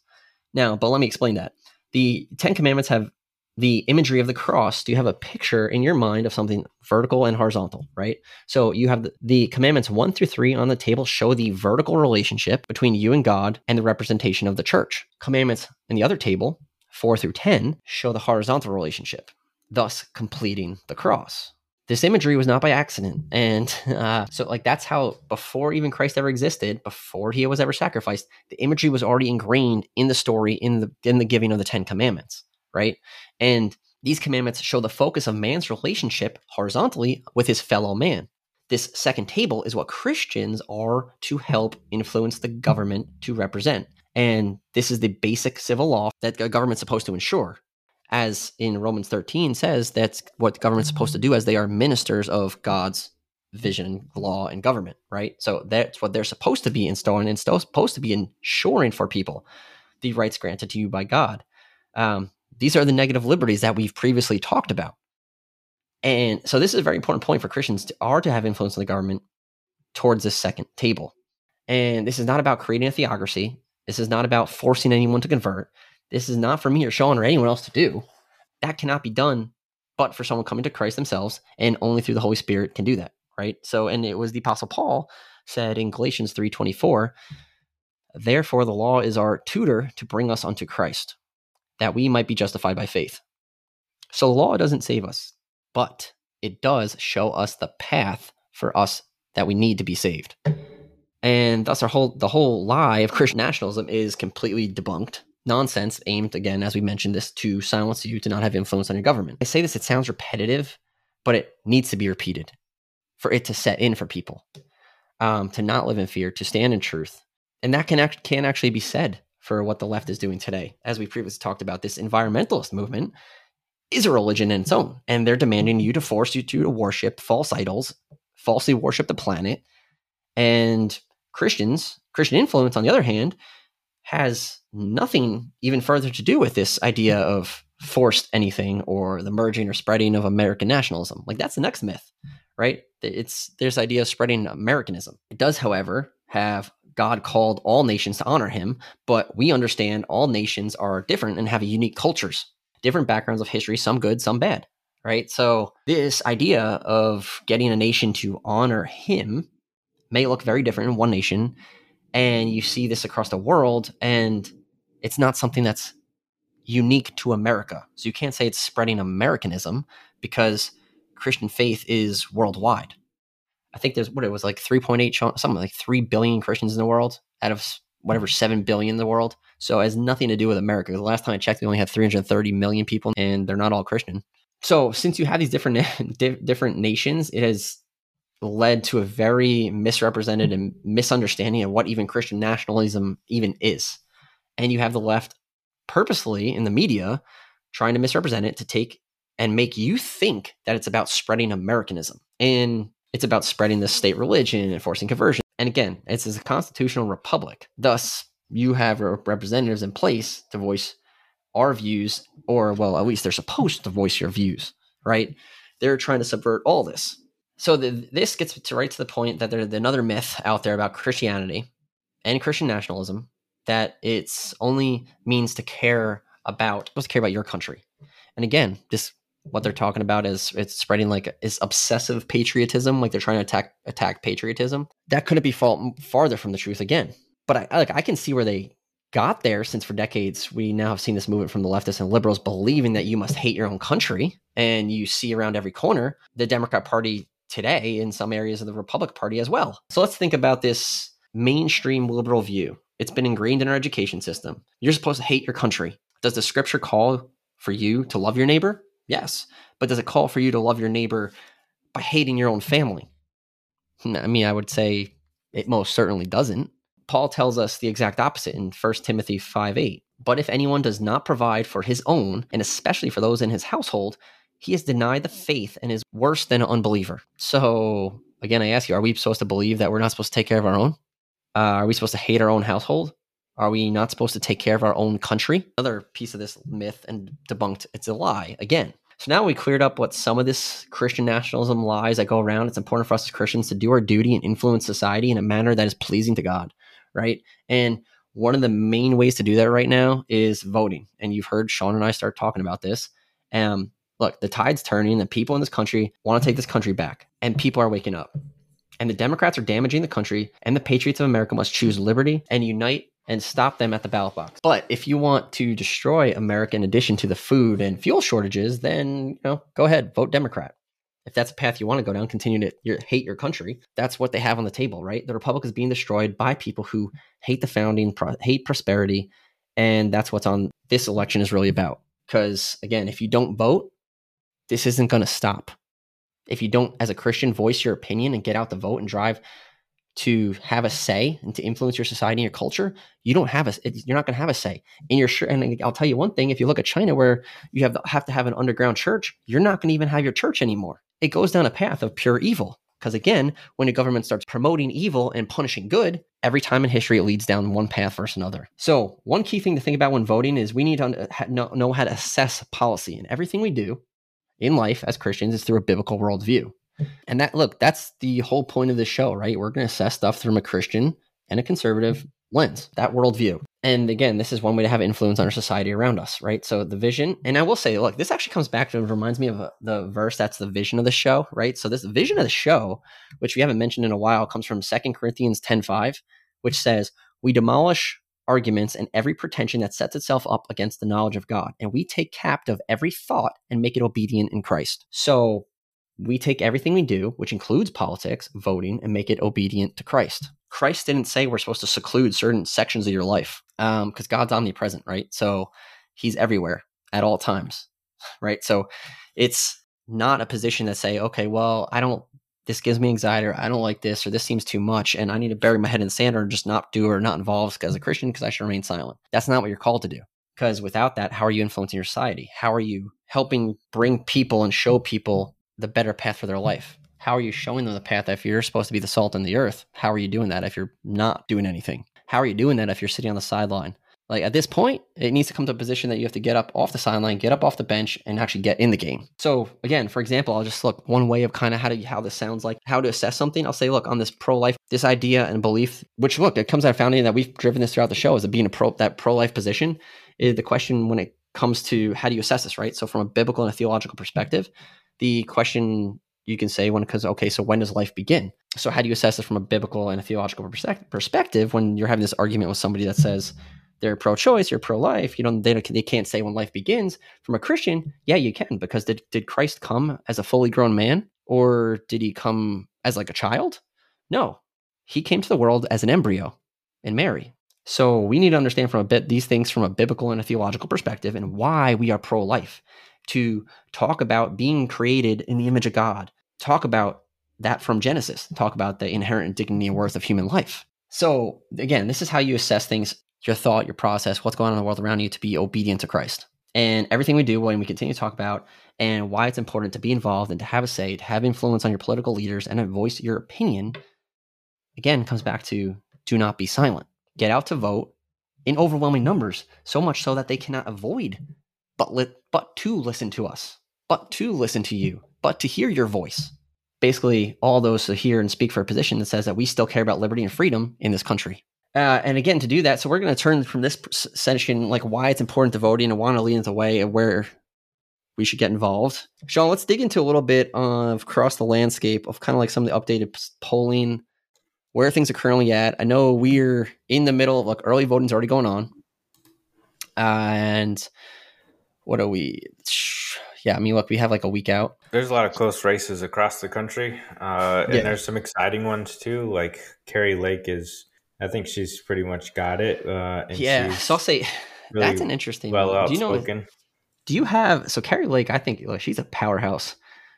Now, but let me explain that. The Ten Commandments have the imagery of the cross, do you have a picture in your mind of something vertical and horizontal, right? So you have the, the, commandments one through three on the table show the vertical relationship between you and God and the representation of the church. Commandments in the other table, four through 10, show the horizontal relationship, thus completing the cross. This imagery was not by accident. And uh, so, like, that's how, before even Christ ever existed, before he was ever sacrificed, the imagery was already ingrained in the story, in the, in the giving of the Ten Commandments right? And these commandments show the focus of man's relationship horizontally with his fellow man. This second table is what Christians are to help influence the government to represent. And this is the basic civil law that the government's supposed to ensure. As in Romans 13 says, that's what the government's supposed to do as they are ministers of God's vision, law, and government, right? So that's what they're supposed to be installing and supposed to be ensuring for people the rights granted to you by God. Um, these are the negative liberties that we've previously talked about. And so this is a very important point for Christians to are to have influence on the government towards this second table. And this is not about creating a theocracy. This is not about forcing anyone to convert. This is not for me or Sean or anyone else to do. That cannot be done but for someone coming to Christ themselves and only through the Holy Spirit can do that, right? So and it was the apostle Paul said in Galatians 3:24, therefore the law is our tutor to bring us unto Christ that we might be justified by faith. So law doesn't save us, but it does show us the path for us that we need to be saved. And thus our whole the whole lie of Christian nationalism is completely debunked. Nonsense aimed again, as we mentioned this, to silence you to not have influence on your government. I say this, it sounds repetitive, but it needs to be repeated for it to set in for people. Um, to not live in fear, to stand in truth. And that can act, can actually be said for what the left is doing today. As we previously talked about, this environmentalist movement is a religion in its own, and they're demanding mm-hmm. you to force you to worship false idols, falsely worship the planet. And Christians, Christian influence, on the other hand, has nothing even further to do with this idea mm-hmm. of forced anything or the merging or spreading of American nationalism. Like that's the next myth, right? It's there's idea of spreading Americanism. It does, however, have God called all nations to honor him, but we understand all nations are different and have unique cultures, different backgrounds of history, some good, some bad, right? So, this idea of getting a nation to honor him may look very different in one nation And you see this across the world, and it's not something that's unique to America. So you can't say it's spreading Americanism because Christian faith is worldwide. I think there's what it was like 3.8 something like 3 billion Christians in the world out of whatever mm-hmm. 7 billion in the world. So it has nothing to do with America. The last time I checked, we only had 330 million people and they're not all Christian. So since you have these different different nations, it has led to a very misrepresented and misunderstanding of what even Christian nationalism even is. And you have the left purposefully in the media trying to misrepresent it to take and make you think that it's about spreading Americanism. And it's about spreading the state religion and enforcing conversion. And again, it's a constitutional republic. Thus, you have representatives in place to voice our views, or well, at least they're supposed to voice your views, right? They're trying to subvert all this. So the, this gets to right to the point that there's another myth out there about Christianity and Christian nationalism that it's only means to care about supposed to care about your country. And again, this what they're talking about is it's spreading like is obsessive patriotism, like they're trying to attack attack patriotism. That couldn't be far, farther from the truth again. But I like I can see where they got there since for decades we now have seen this movement from the leftists and liberals believing that you must hate your own country and you see around every corner the democrat party today in some areas of the republic party as well. So let's think about this mainstream liberal view. It's been ingrained in our education system. You're supposed to hate your country. Does the scripture call for you to love your neighbor Yes. But does it call for you to love your neighbor by hating your own family? I mean, I would say it most certainly doesn't. Paul tells us the exact opposite in 1 Timothy 5 8. But if anyone does not provide for his own, and especially for those in his household, he has denied the faith and is worse than an unbeliever. So, again, I ask you, are we supposed to believe that we're not supposed to take care of our own? Uh, are we supposed to hate our own household? Are we not supposed to take care of our own country? Another piece of this myth and debunked, it's a lie again. So now we cleared up what some of this Christian nationalism lies that go around. It's important for us as Christians to do our duty and influence society in a manner that is pleasing to God, right? And one of the main ways to do that right now is voting. And you've heard Sean and I start talking about this. Um, look, the tide's turning. The people in this country want to take this country back, and people are waking up. And the Democrats are damaging the country, and the patriots of America must choose liberty and unite and stop them at the ballot box. But if you want to destroy America in addition to the food and fuel shortages, then you know, go ahead, vote Democrat. If that's a path you want to go down, continue to your, hate your country. That's what they have on the table, right? The republic is being destroyed by people who hate the founding, pro- hate prosperity, and that's what's on this election is really about. Because again, if you don't vote, this isn't going to stop. If you don't, as a Christian, voice your opinion and get out the vote and drive to have a say and to influence your society and your culture, you don't have a, you're not going to have a say in your shirt. And I'll tell you one thing: if you look at China, where you have have to have an underground church, you're not going to even have your church anymore. It goes down a path of pure evil. Because again, when a government starts promoting evil and punishing good, every time in history it leads down one path versus another. So, one key thing to think about when voting is we need to know how to assess policy, and everything we do in life as Christians is through a biblical worldview. And that look, that's the whole point of the show, right? We're going to assess stuff from a Christian and a conservative mm-hmm. lens, that worldview. And again, this is one way to have influence on our society around us, right? So the vision, and I will say, look, this actually comes back to reminds me of a, the verse that's the vision of the show, right? So this vision of the show, which we haven't mentioned in a while, comes from Second Corinthians 10:5, which says, We demolish arguments and every pretension that sets itself up against the knowledge of God, and we take captive every thought and make it obedient in Christ. So we take everything we do, which includes politics, voting, and make it obedient to Christ. Christ didn't say we're supposed to seclude certain sections of your life because um, God's omnipresent, right? So he's everywhere at all times, right? So it's not a position that say, okay, well, I don't, this gives me anxiety or I don't like this or this seems too much and I need to bury my head in the sand or just not do or not involved as a Christian because I should remain silent. That's not what you're called to do. Because without that, how are you influencing your society? How are you helping bring people and show people the better path for their life. How are you showing them the path if you're supposed to be the salt in the earth? How are you doing that if you're not doing anything? How are you doing that if you're sitting on the sideline? Like at this point, it needs to come to a position that you have to get up off the sideline, get up off the bench, and actually get in the game. So again, for example, I'll just look one way of kind of how to how this sounds like how to assess something. I'll say, look, on this pro life, this idea and belief, which look, it comes out of founding that we've driven this throughout the show, is it being a pro that pro life position is the question when it comes to how do you assess this, right? So from a biblical and a theological perspective, the question you can say when because okay, so when does life begin? So how do you assess it from a biblical and a theological perspective when you're having this argument with somebody that says they're pro-choice, you're pro-life, you know, they, they can't say when life begins. From a Christian, yeah, you can because did did Christ come as a fully grown man or did he come as like a child? No, he came to the world as an embryo in Mary. So we need to understand from a bit these things from a biblical and a theological perspective and why we are pro-life to talk about being created in the image of God, talk about that from Genesis, talk about the inherent dignity and worth of human life. So again, this is how you assess things, your thought, your process, what's going on in the world around you to be obedient to Christ. And everything we do when we continue to talk about and why it's important to be involved and to have a say, to have influence on your political leaders and to voice your opinion, again, comes back to do not be silent. Get out to vote in overwhelming numbers, so much so that they cannot avoid but li- but to listen to us, but to listen to you, but to hear your voice. Basically, all those to hear and speak for a position that says that we still care about liberty and freedom in this country. Uh, and again, to do that, so we're going to turn from this session, like why it's important to voting, and want to lead into the way of where we should get involved. Sean, let's dig into a little bit of across the landscape of kind of like some of the updated polling, where things are currently at. I know we're in the middle of like early voting's already going on, and what are we? Yeah, I mean, look, we have like a week out. There's a lot of close races across the country, uh, and Yeah. there's some exciting ones too. Like Kari Lake is, I think she's pretty much got it. Uh, and yeah, she's so I'll say really that's an interesting. well one. Do you know? Do you have so Kari Lake? I think like, she's a powerhouse.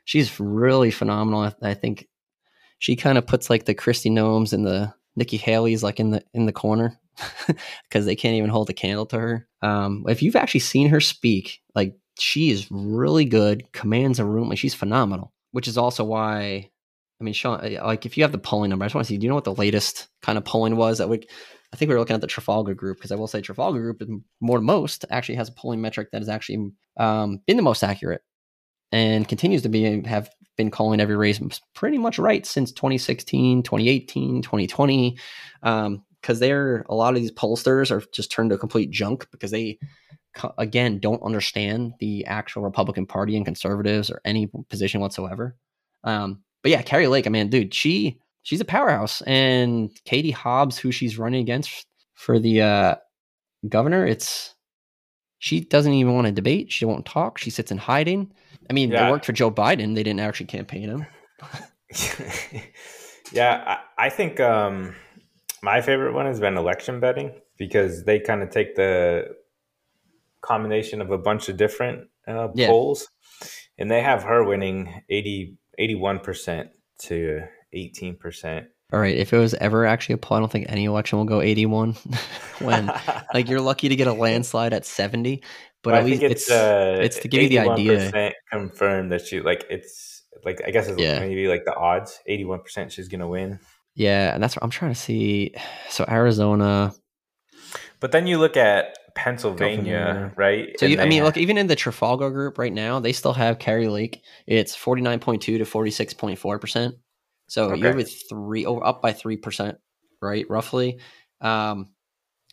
She's really phenomenal. I, I think she kind of puts like the Kristi Noems and the Nikki Haley's like in the in the corner because they can't even hold a candle to her. Um, if you've actually seen her speak, like she is really good, commands a room, like she's phenomenal. Which is also why, I mean, Sean, uh, like if you have the polling number, I just want to see. Do you know what the latest kind of polling was that would? I think we were looking at the Trafalgar Group because I will say Trafalgar Group, is more most, actually has a polling metric that has actually um, been the most accurate and continues to be have been calling every race pretty much right since 2016, 2018, 2020. Um, because they're a lot of these pollsters are just turned to complete junk because they again don't understand the actual Republican Party and conservatives or any position whatsoever. Um, but yeah, Kari Lake, I mean, dude, she she's a powerhouse, and Katie Hobbs, who she's running against for the uh, governor, it's she doesn't even want to debate. She won't talk. She sits in hiding. I mean, Yeah. they worked for Joe Biden. They didn't actually campaign him. yeah, I, I think um, my favorite one has been election betting because they kind of take the combination of a bunch of different uh, Yeah. polls, and they have her winning 80, 81% to 18%. All right, if it was ever actually a poll, I don't think any election will go 81. when like you're lucky to get a landslide at 70, but Well, at I least think it's uh, it's to give you the idea. 81% confirmed that she like it's like I guess it's Yeah. maybe like the odds. Eighty one percent she's gonna win. Yeah, and that's what I'm trying to see. So Arizona. But then you look at Pennsylvania, right? So you, I mean, ha- look, even in the Trafalgar group right now, they still have Kari Lake. It's 49.2 to 46.4 percent. So you're with three over up by three percent, right? Roughly. Um,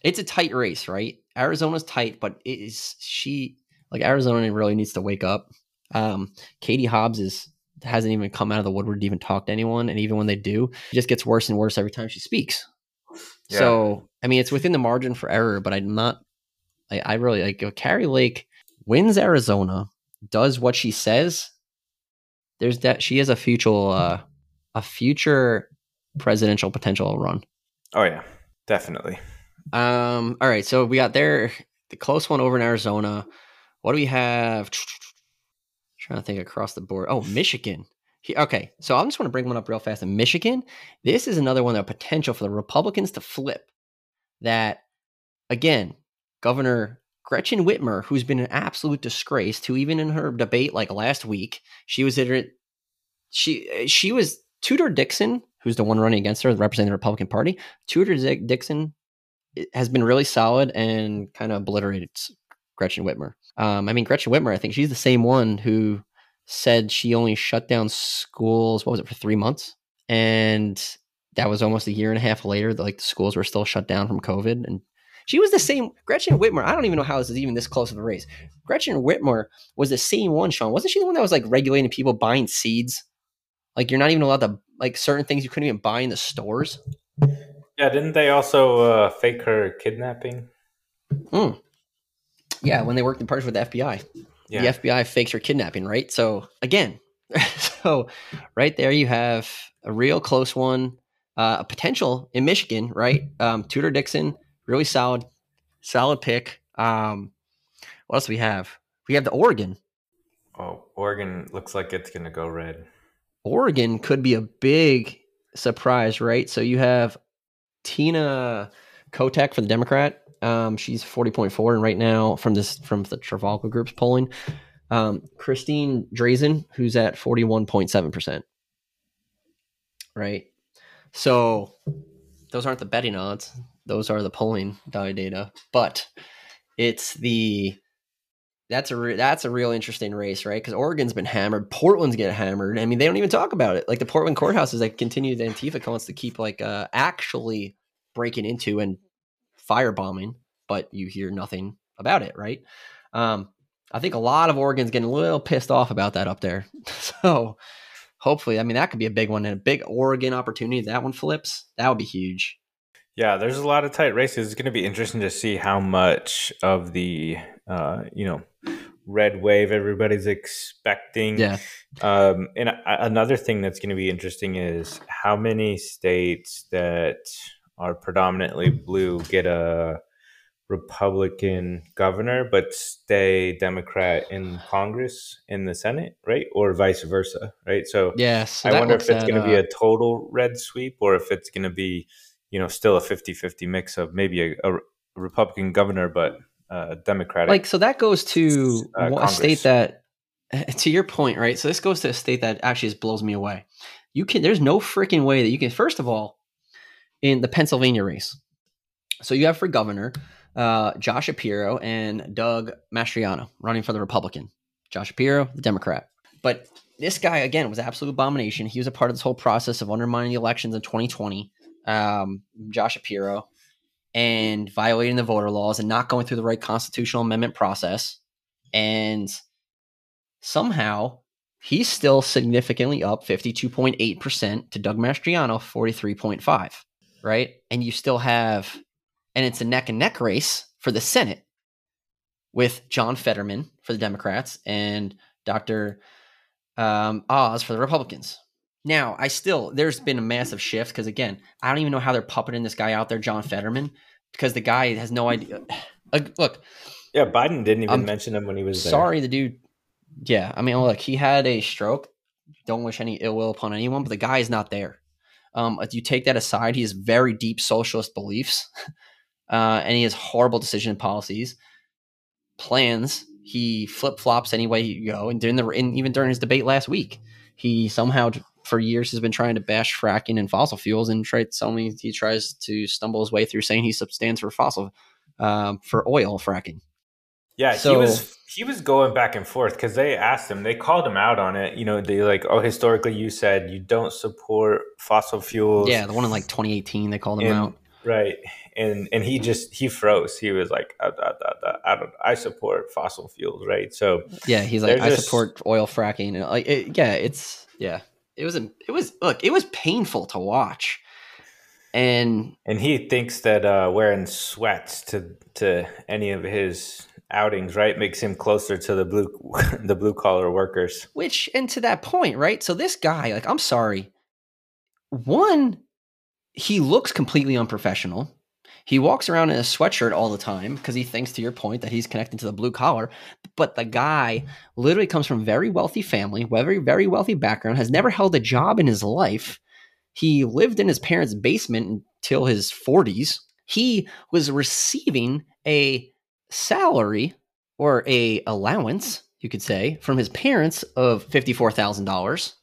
it's a tight race, right? Arizona's tight, but it is she like Arizona really needs to wake up. Um, Katie Hobbs is hasn't even come out of the woodwork to even talk to anyone, and even when they do, it just gets worse and worse every time she speaks. Yeah. So I mean, it's within the margin for error, but I'm not. I, I really like Kari Lake wins Arizona, does what she says. There's that she has a future, uh, a future presidential potential run. oh yeah, definitely. Um, all right, so we got there the close one over in Arizona. What do we have? Trying to think across the board. Oh, Michigan. He- Okay, so I just want to bring one up real fast. In Michigan, this is another one that potential for the Republicans to flip. That again, Governor Gretchen Whitmer, who's been an absolute disgrace, to even in her debate like last week, she was in. She she was Tudor Dixon, who's the one running against her, representing the Republican Party. Tudor Dixon eh, has been really solid and kind of obliterated Gretchen Whitmer. Um, I mean, Gretchen Whitmer, I think she's the same one who said she only shut down schools. What was it for three months? And that was almost a year and a half later. That like the schools were still shut down from COVID, and she was the same. Gretchen Whitmer. I don't even know how this is even this close of a race. Gretchen Whitmer was the same one. Sean wasn't she the one that was like regulating people buying seeds? Like you're not even allowed to like certain things you couldn't even buy in the stores. Yeah, didn't they also uh, fake her kidnapping? Mm. Yeah, when they worked in partnership with the FBI, Yeah. the FBI fakes her kidnapping, right? So again, so right there you have a real close one, uh, a potential in Michigan, right? Um, Tudor Dixon, really solid, solid pick. Um, what else do we have? We have the Oregon. Oh, Oregon looks like it's gonna go red. Oregon could be a big surprise, right? So you have Tina Kotek for the Democrat. Um, she's forty point four, and right now from this from the Trafalgar Group's polling, um, Christine Drazan, who's at forty one point seven percent. Right. So those aren't the betting odds; those are the polling die data. But it's the that's a re- that's a real interesting race, right? Because Oregon's been hammered, Portland's get hammered. I mean, they don't even talk about it. Like the Portland courthouse is like continued. Antifa wants to keep like uh, actually breaking into and firebombing, but you hear nothing about it, right? Um, I think a lot of Oregon's getting a little pissed off about that up there. so hopefully, I mean, that could be a big one and a big Oregon opportunity. That one flips, that would be huge. Yeah, there's a lot of tight races. It's going to be interesting to see how much of the uh, you know red wave everybody's expecting. Yeah. Um, and a- another thing that's going to be interesting is how many states that are predominantly blue get a Republican governor but stay Democrat in Congress in the Senate, right? Or vice versa, right? So Yeah. So I wonder if it's going to be uh, a total red sweep or if it's going to be, you know, still a 50-50 mix of maybe a, a Republican governor but uh, Democratic. like so that goes to uh, a state that to your point right so this goes to a state that actually just blows me away you can there's no freaking way that you can first of all in the pennsylvania race. So you have for governor uh, josh shapiro and doug mastriano running for the republican. Josh shapiro the democrat. But this guy again was absolute abomination. He was a part of this whole process of undermining the elections in 2020 um, josh shapiro and violating the voter laws and not going through the right constitutional amendment process. And somehow he's still significantly up 52.8% to Doug Mastriano 43.5, right? And you still have and it's a neck and neck race for the Senate with John Fetterman for the Democrats and Dr. Um, Oz for the Republicans. Now, I still there's been a massive shift because again, I don't even know how they're puppeting this guy out there, John Fetterman, because the guy has no idea. Look, yeah, Biden didn't even I'm mention him when he was there. sorry, the dude. Yeah, I mean, look, he had a stroke. Don't wish any ill will upon anyone, but the guy is not there. Um, you take that aside, he has very deep socialist beliefs, uh, and he has horrible decision policies, plans. He flip flops any way you go, and during the and even during his debate last week, he somehow for years has been trying to bash fracking and fossil fuels, and tried suddenly he tries to stumble his way through saying he stands for fossil um, for oil fracking. Yeah, he was he was going back and forth because they asked him, they called him out on it. You know, they like, oh, historically, you said you don't support fossil fuels. Yeah, the one in like 2018, they called him and, out. right, and and he just he froze. He was like, I, I, I, I don't, I support fossil fuels, right? So Yeah, he's like, I just- support oil fracking, and like, it, yeah, it's yeah, it was a, it was look, it was painful to watch, and and he thinks that uh, wearing sweats to to any of his outings, right, makes him closer to the blue the blue collar workers. which and to that point, right? So this guy, like, I'm sorry, one, he looks completely unprofessional. He walks around in a sweatshirt all the time because he thinks, to your point, that he's connected to the blue collar. But the guy literally comes from very wealthy family, very very wealthy background, has never held a job in his life. He lived in his parents' basement until his 40s. He was receiving a salary or a allowance, you could say, from his parents of fifty-four thousand dollars,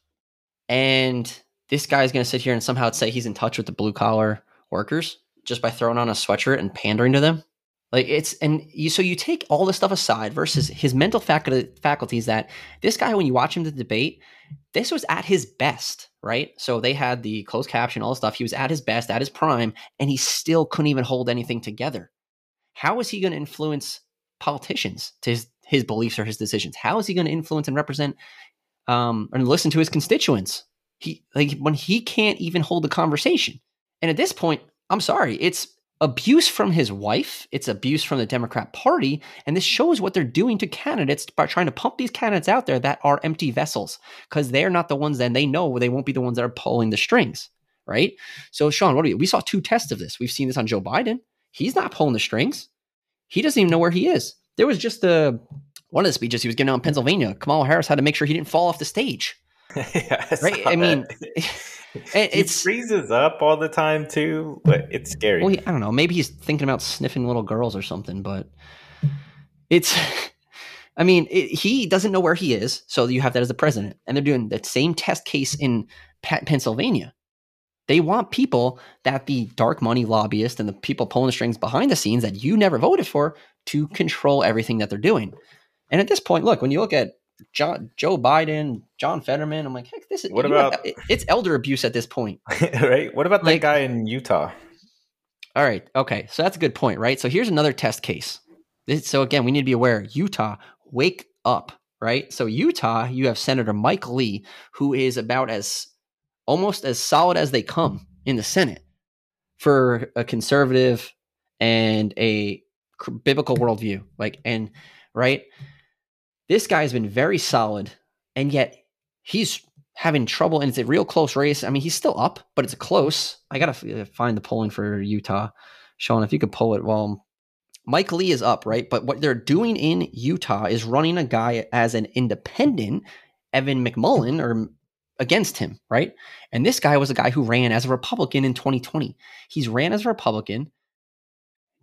and this guy's going to sit here and somehow say he's in touch with the blue collar workers just by throwing on a sweatshirt and pandering to them. Like it's and you so you take all this stuff aside versus his mental faculty faculties that this guy when you watch him to debate, this was at his best, right? So they had the closed caption, all the stuff. He was at his best, at his prime, and he still couldn't even hold anything together. How is he going to influence politicians to his, his beliefs or his decisions? How is he going to influence and represent um, and listen to his constituents? He like when he can't even hold a conversation. And at this point, I'm sorry, it's abuse from his wife, it's abuse from the Democrat Party, and this shows what they're doing to candidates by trying to pump these candidates out there that are empty vessels because they're not the ones that they know they won't be the ones that are pulling the strings, right? So, Sean, what do we? We saw two tests of this. We've seen this on Joe Biden. He's not pulling the strings. He doesn't even know where he is. There was just a one of the speeches he was giving out in Pennsylvania. Kamala Harris had to make sure he didn't fall off the stage. yeah, I Right? I mean, it- freezes up all the time too. But it's scary. well, he, I don't know. Maybe he's thinking about sniffing little girls or something. But it's, I mean, it, he doesn't know where he is. So you have that as the president, and they're doing that same test case in Pennsylvania. They want people that the dark money lobbyists and the people pulling the strings behind the scenes that you never voted for to control everything that they're doing. And at this point, look, when you look at John, Joe Biden, John Fetterman, I'm like, heck, this is What you have- about- it's elder abuse at this point. right? What about Like- that guy in Utah? All right. Okay. So that's a good point, right? So here's another test case. This, so again, we need to be aware Utah, wake up, right? So Utah, you have Senator Mike Lee, who is about as almost as solid as they come in the Senate for a conservative and a biblical worldview. Like, and right, this guy's been very solid, and yet he's having trouble, and it's a real close race. I mean, he's still up, but it's close. I gotta uh, find the polling for Utah. Sean, if you could pull it, well, Mike Lee is up, right? But what they're doing in Utah is running a guy as an independent, Evan McMullin, or against him, right? And this guy was a guy who ran as a Republican in 2020. He's ran as a Republican.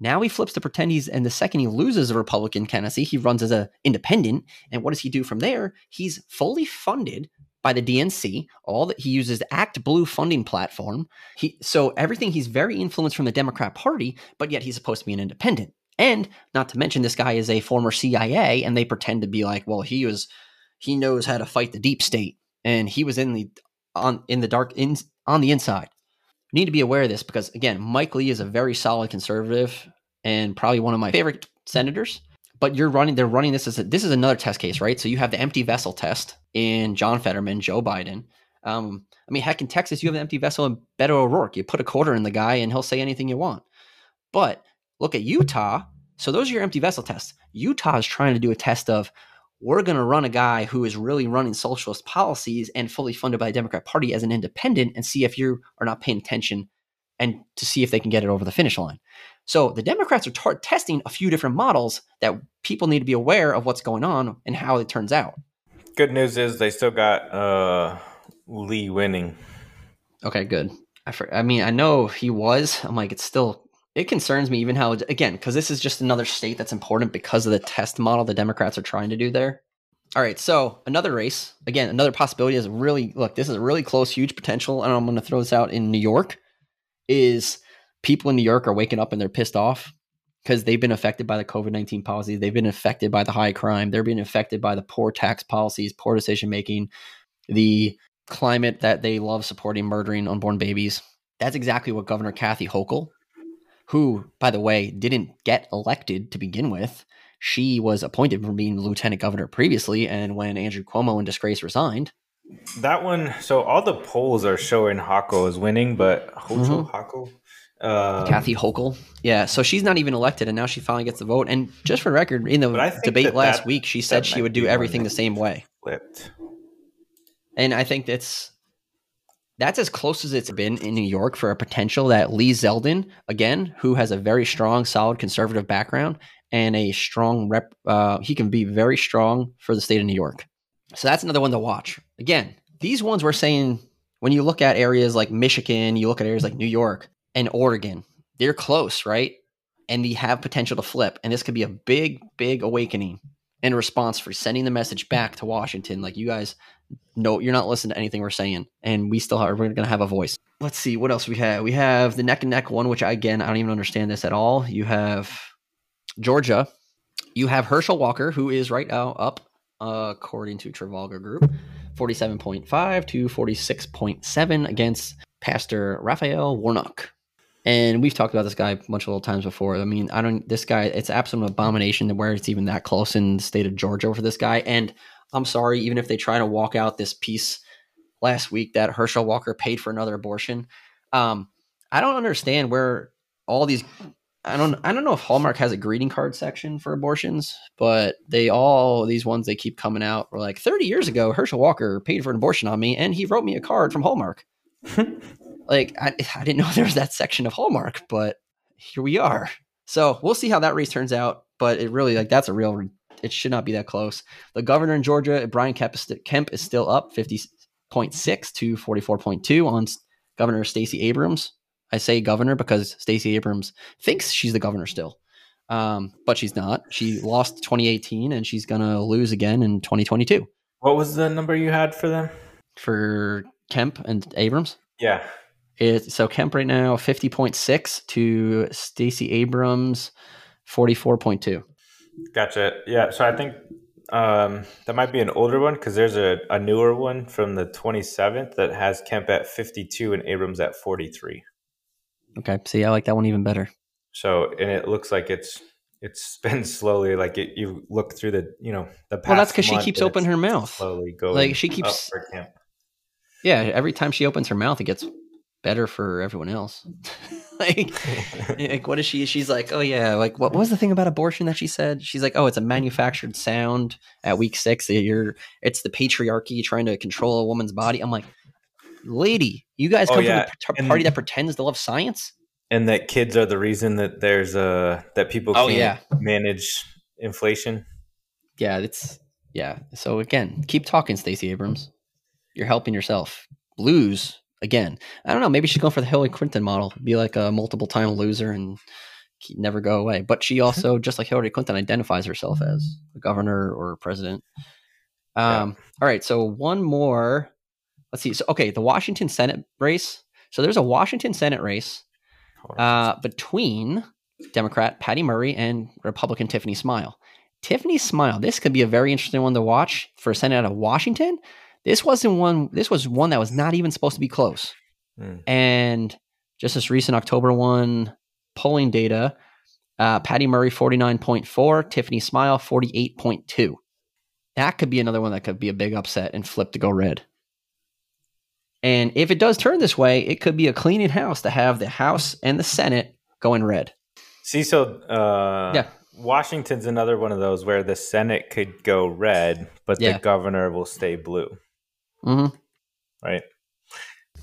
Now he flips to pretend he's, and the second he loses a Republican candidacy, he runs as an independent. And what does he do from there? He's fully funded by the DNC. All that he uses the Act Blue funding platform. He so everything he's very influenced from the Democrat Party, but yet he's supposed to be an independent. And not to mention, this guy is a former CIA, and they pretend to be like, well, he was, he knows how to fight the deep state, and he was in the on in the dark in on the inside. Need to be aware of this because again, Mike Lee is a very solid conservative and probably one of my favorite senators. But you're running, they're running this as a, this is another test case, right? So you have the empty vessel test in John Fetterman, Joe Biden. Um, I mean, heck, in Texas, you have an empty vessel in Beto O'Rourke. You put a quarter in the guy, and he'll say anything you want. But look at Utah. So those are your empty vessel tests. Utah is trying to do a test of we're going to run a guy who is really running socialist policies and fully funded by the Democrat Party as an independent and see if you are not paying attention and to see if they can get it over the finish line. So the Democrats are tar- testing a few different models that people need to be aware of what's going on and how it turns out. Good news is they still got uh, Lee winning. Okay, good. I, for, I mean, I know he was. I'm like, it's still. It concerns me even how again because this is just another state that's important because of the test model the Democrats are trying to do there. All right, so another race again, another possibility is really look. This is a really close, huge potential, and I'm going to throw this out in New York. Is people in New York are waking up and they're pissed off because they've been affected by the COVID 19 policies. They've been affected by the high crime. They're being affected by the poor tax policies, poor decision making, the climate that they love supporting murdering unborn babies. That's exactly what Governor Kathy Hochul, who, by the way, didn't get elected to begin with, she was appointed from being lieutenant governor previously. And when Andrew Cuomo in disgrace resigned, That one, so all the polls are showing Hako is winning, but Hocho Hako, uh, Kathy Hochul, yeah, so she's not even elected, and now she finally gets the vote. And just for record, in the But I think debate that last that- week, she said she would do everything the same way. flipped. And I think that's that's as close as it's been in New York for a potential that Lee Zeldin, again, who has a very strong, solid conservative background and a strong rep, uh, he can be very strong for the state of New York. So that's another one to watch. Again, these ones we're saying when you look at areas like Michigan, you look at areas like New York and Oregon, they're close, right? And they have potential to flip. And this could be a big, big awakening in response for sending the message back to Washington. Like you guys no, you're not listening to anything we're saying, and we still are. We're gonna have a voice. Let's see what else we have. We have the neck and neck one, which I, again I don't even understand this at all. You have Georgia. You have Herschel Walker, who is right now up, uh, according to Trafalgar Group, forty-seven point five to forty-six point seven against Pastor Raphael Warnock. And we've talked about this guy a bunch of little times before. I mean, I don't. This guy, it's absolute abomination to where it's even that close in the state of Georgia for this guy. And I'm sorry, even if they try to walk out this piece last week that Herschel Walker paid for another abortion. Um, I don't understand where all these. I don't. I don't know if Hallmark has a greeting card section for abortions, but they all these ones they keep coming out were like 30 years ago. Herschel Walker paid for an abortion on me, and he wrote me a card from Hallmark. like I, I didn't know there was that section of Hallmark, but here we are. So we'll see how that race turns out. But it really like that's a real. It should not be that close. The governor in Georgia, Brian Kemp, is, Kemp is still up 50.6 to 44.2 on Governor Stacey Abrams. I say governor because Stacey Abrams thinks she's the governor still, um, but she's not. She lost 2018 and she's gonna lose again in 2022 What was the number you had for them? for Kemp and Abrams. Yeah. It, so Kemp right now 50.6 to Stacey Abrams 44.2. Gotcha. Yeah. So I think um, that might be an older one because there's a, a newer one from the 27th that has Kemp at 52 and Abrams at 43. Okay, see, I like that one even better. So, and it looks like it's it's been slowly like it, you look through the you know the past Well, that's because she keeps open her mouth. slowly going Like, she up keeps-. Yeah, every time she opens her mouth, it gets better for everyone else. like, like, what is she? She's like, oh yeah, like what, what was the thing about abortion that she said? She's like, oh, it's a manufactured sound at week six. You're, it's the patriarchy trying to control a woman's body. I'm like, lady, you guys Oh, come yeah, from a and- party that pretends to love science. And that kids are the reason that there's uh that people Oh, can't yeah. manage inflation. Yeah, it's yeah. So again, keep talking, Stacey Abrams. You're helping yourself lose again. I don't know. Maybe she's going for the Hillary Clinton model, be like a multiple time loser and never go away. But she also, just like Hillary Clinton, identifies herself as a governor or a president. Um. All right. So one more. Let's see. So okay, the Washington Senate race. So there's a Washington Senate race uh, between Democrat Patty Murray and Republican Tiffany Smiley. Tiffany Smiley, this could be a very interesting one to watch for a Senate out of Washington. This wasn't one. This was one that was not even supposed to be close. Hmm. And just this recent October one polling data, uh, Patty Murray forty nine point four, Tiffany Smiley forty eight point two. That could be another one that could be a big upset and flip to go red. And if it does turn this way, it could be a cleaning house to have the House and the Senate going red. See, so uh, Yeah. Washington's another one of those where the Senate could go red, but Yeah. the governor will stay blue, hmm right?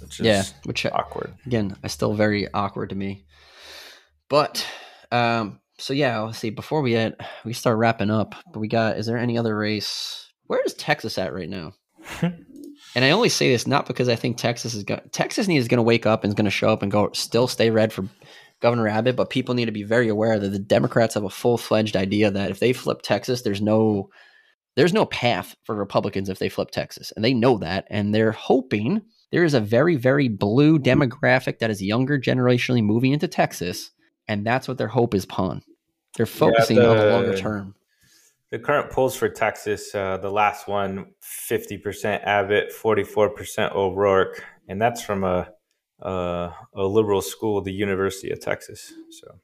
Which is Yeah, which uh, awkward. again, is still very awkward to me. But um, so yeah, let's see. Before we get we start wrapping up, but we got. Is there any other race? Where is Texas at right now? and I only say this not because I think Texas is going. Texas needs going to wake up and is going to show up and go still stay red for Governor Abbott. But people need to be very aware that the Democrats have a full fledged idea that if they flip Texas, there's no there's no path for Republicans if they flip Texas, and they know that, and they're hoping there is a very very blue demographic that is younger generationally moving into Texas, and that's what their hope is upon. They're focusing on the the- longer term. The current polls for Texas, uh, the last one, 50% Abbott, 44% O'Rourke, and that's from a, a a liberal school, the University of Texas. So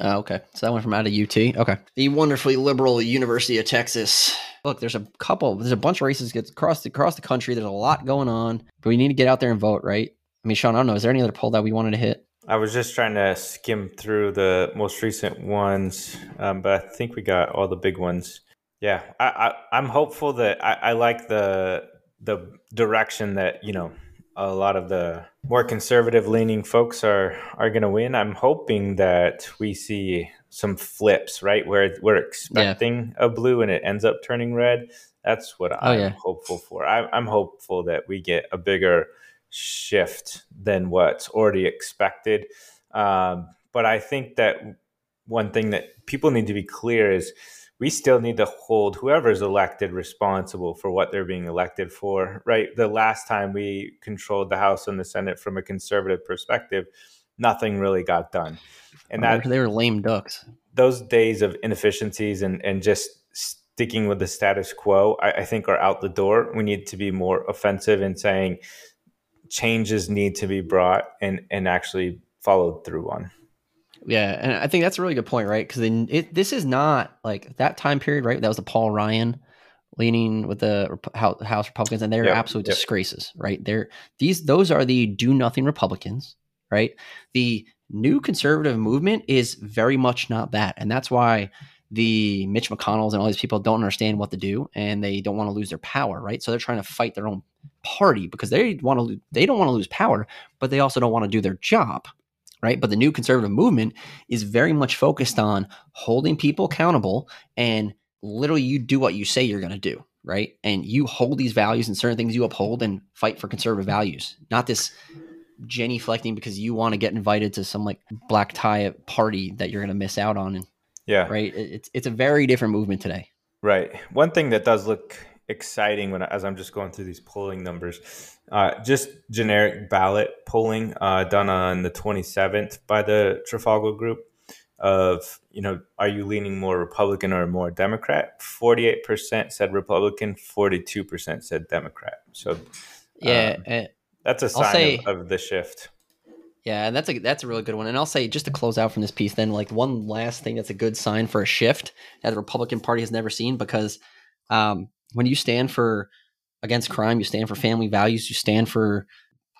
Oh, okay. So that went from out of UT. Okay. The wonderfully liberal University of Texas. Look, there's a couple, there's a bunch of races get across the, across the country. There's a lot going on, but we need to get out there and vote, right? I mean, Sean, I don't know. Is there any other poll that we wanted to hit? I was just trying to skim through the most recent ones, um, but I think we got all the big ones. Yeah, I, I, I'm hopeful that I, I like the the direction that you know a lot of the more conservative leaning folks are are going to win. I'm hoping that we see some flips, right, where we're expecting a blue and it ends up turning red. That's what I'm yeah. hopeful for. I, I'm hopeful that we get a bigger shift than what's already expected. Um, but I think that one thing that people need to be clear is we still need to hold whoever is elected responsible for what they're being elected for, right? The last time we controlled the House and the Senate from a conservative perspective, nothing really got done. And that they were lame ducks. those days of inefficiencies and, and just sticking with the status quo, I, I think are out the door. We need to be more offensive in saying changes need to be brought and, and actually followed through on. Yeah, and I think that's a really good point, right? Because this is not like that time period, right? That was the Paul Ryan leaning with the House Republicans, and they're Yep, absolute yep. disgraces, right? They're these those are the do nothing Republicans, right? The new conservative movement is very much not that, and that's why the Mitch McConnells and all these people don't understand what to do, and they don't want to lose their power, right? So they're trying to fight their own party because they want to they don't want to lose power, but they also don't want to do their job, right? But the new conservative movement is very much focused on holding people accountable and literally you do what you say you're going to do, right? And you hold these values and certain things you uphold and fight for conservative values, not this genuflecting because you want to get invited to some like black tie party that you're going to miss out on, and Yeah. right? It's it's a very different movement today. Right. One thing that does look exciting when as I'm just going through these polling numbers, uh, just generic ballot polling uh, done on the 27th by the Trafalgar Group of you know are you leaning more Republican or more Democrat? 48% said Republican, 42% said Democrat. So Yeah, Um, eh, that's a sign say- of, of the shift. Yeah, and that's a that's a really good one. And I'll say just to close out from this piece, then like one last thing that's a good sign for a shift that the Republican Party has never seen because um, when you stand for against crime, you stand for family values, you stand for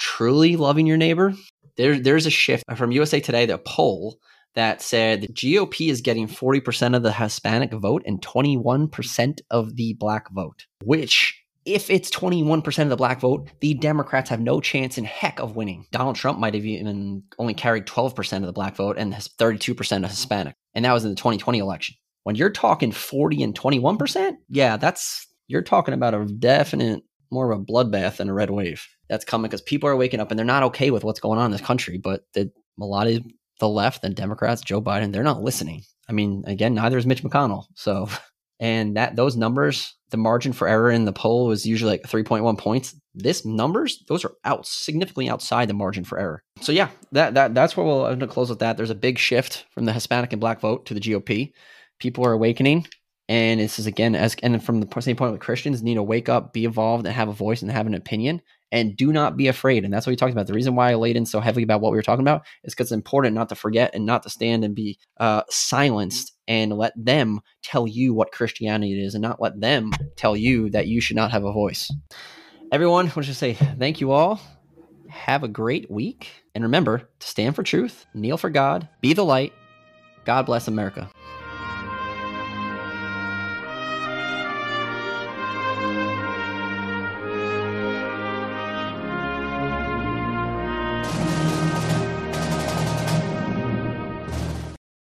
truly loving your neighbor. There there's a shift from USA Today, the poll that said the GOP is getting 40% of the Hispanic vote and 21% of the black vote, which if it's 21% of the black vote, the Democrats have no chance in heck of winning. Donald Trump might have even only carried 12% of the black vote and has 32% of Hispanic. And that was in the 2020 election. When you're talking 40 and 21%, yeah, that's, you're talking about a definite, more of a bloodbath than a red wave that's coming because people are waking up and they're not okay with what's going on in this country. But the, a lot of the left and Democrats, Joe Biden, they're not listening. I mean, again, neither is Mitch McConnell. So, and that those numbers, the margin for error in the poll was usually like 3.1 points. This numbers, those are out significantly outside the margin for error. So yeah, that that that's where we'll I'm gonna close with that. There's a big shift from the Hispanic and black vote to the GOP. People are awakening. And this is again as and from the same point with Christians need to wake up, be involved, and have a voice and have an opinion. And do not be afraid. And that's what we talked about. The reason why I laid in so heavily about what we were talking about is because it's important not to forget and not to stand and be uh, silenced and let them tell you what Christianity is and not let them tell you that you should not have a voice. Everyone, I want to say thank you all. Have a great week. And remember to stand for truth, kneel for God, be the light. God bless America.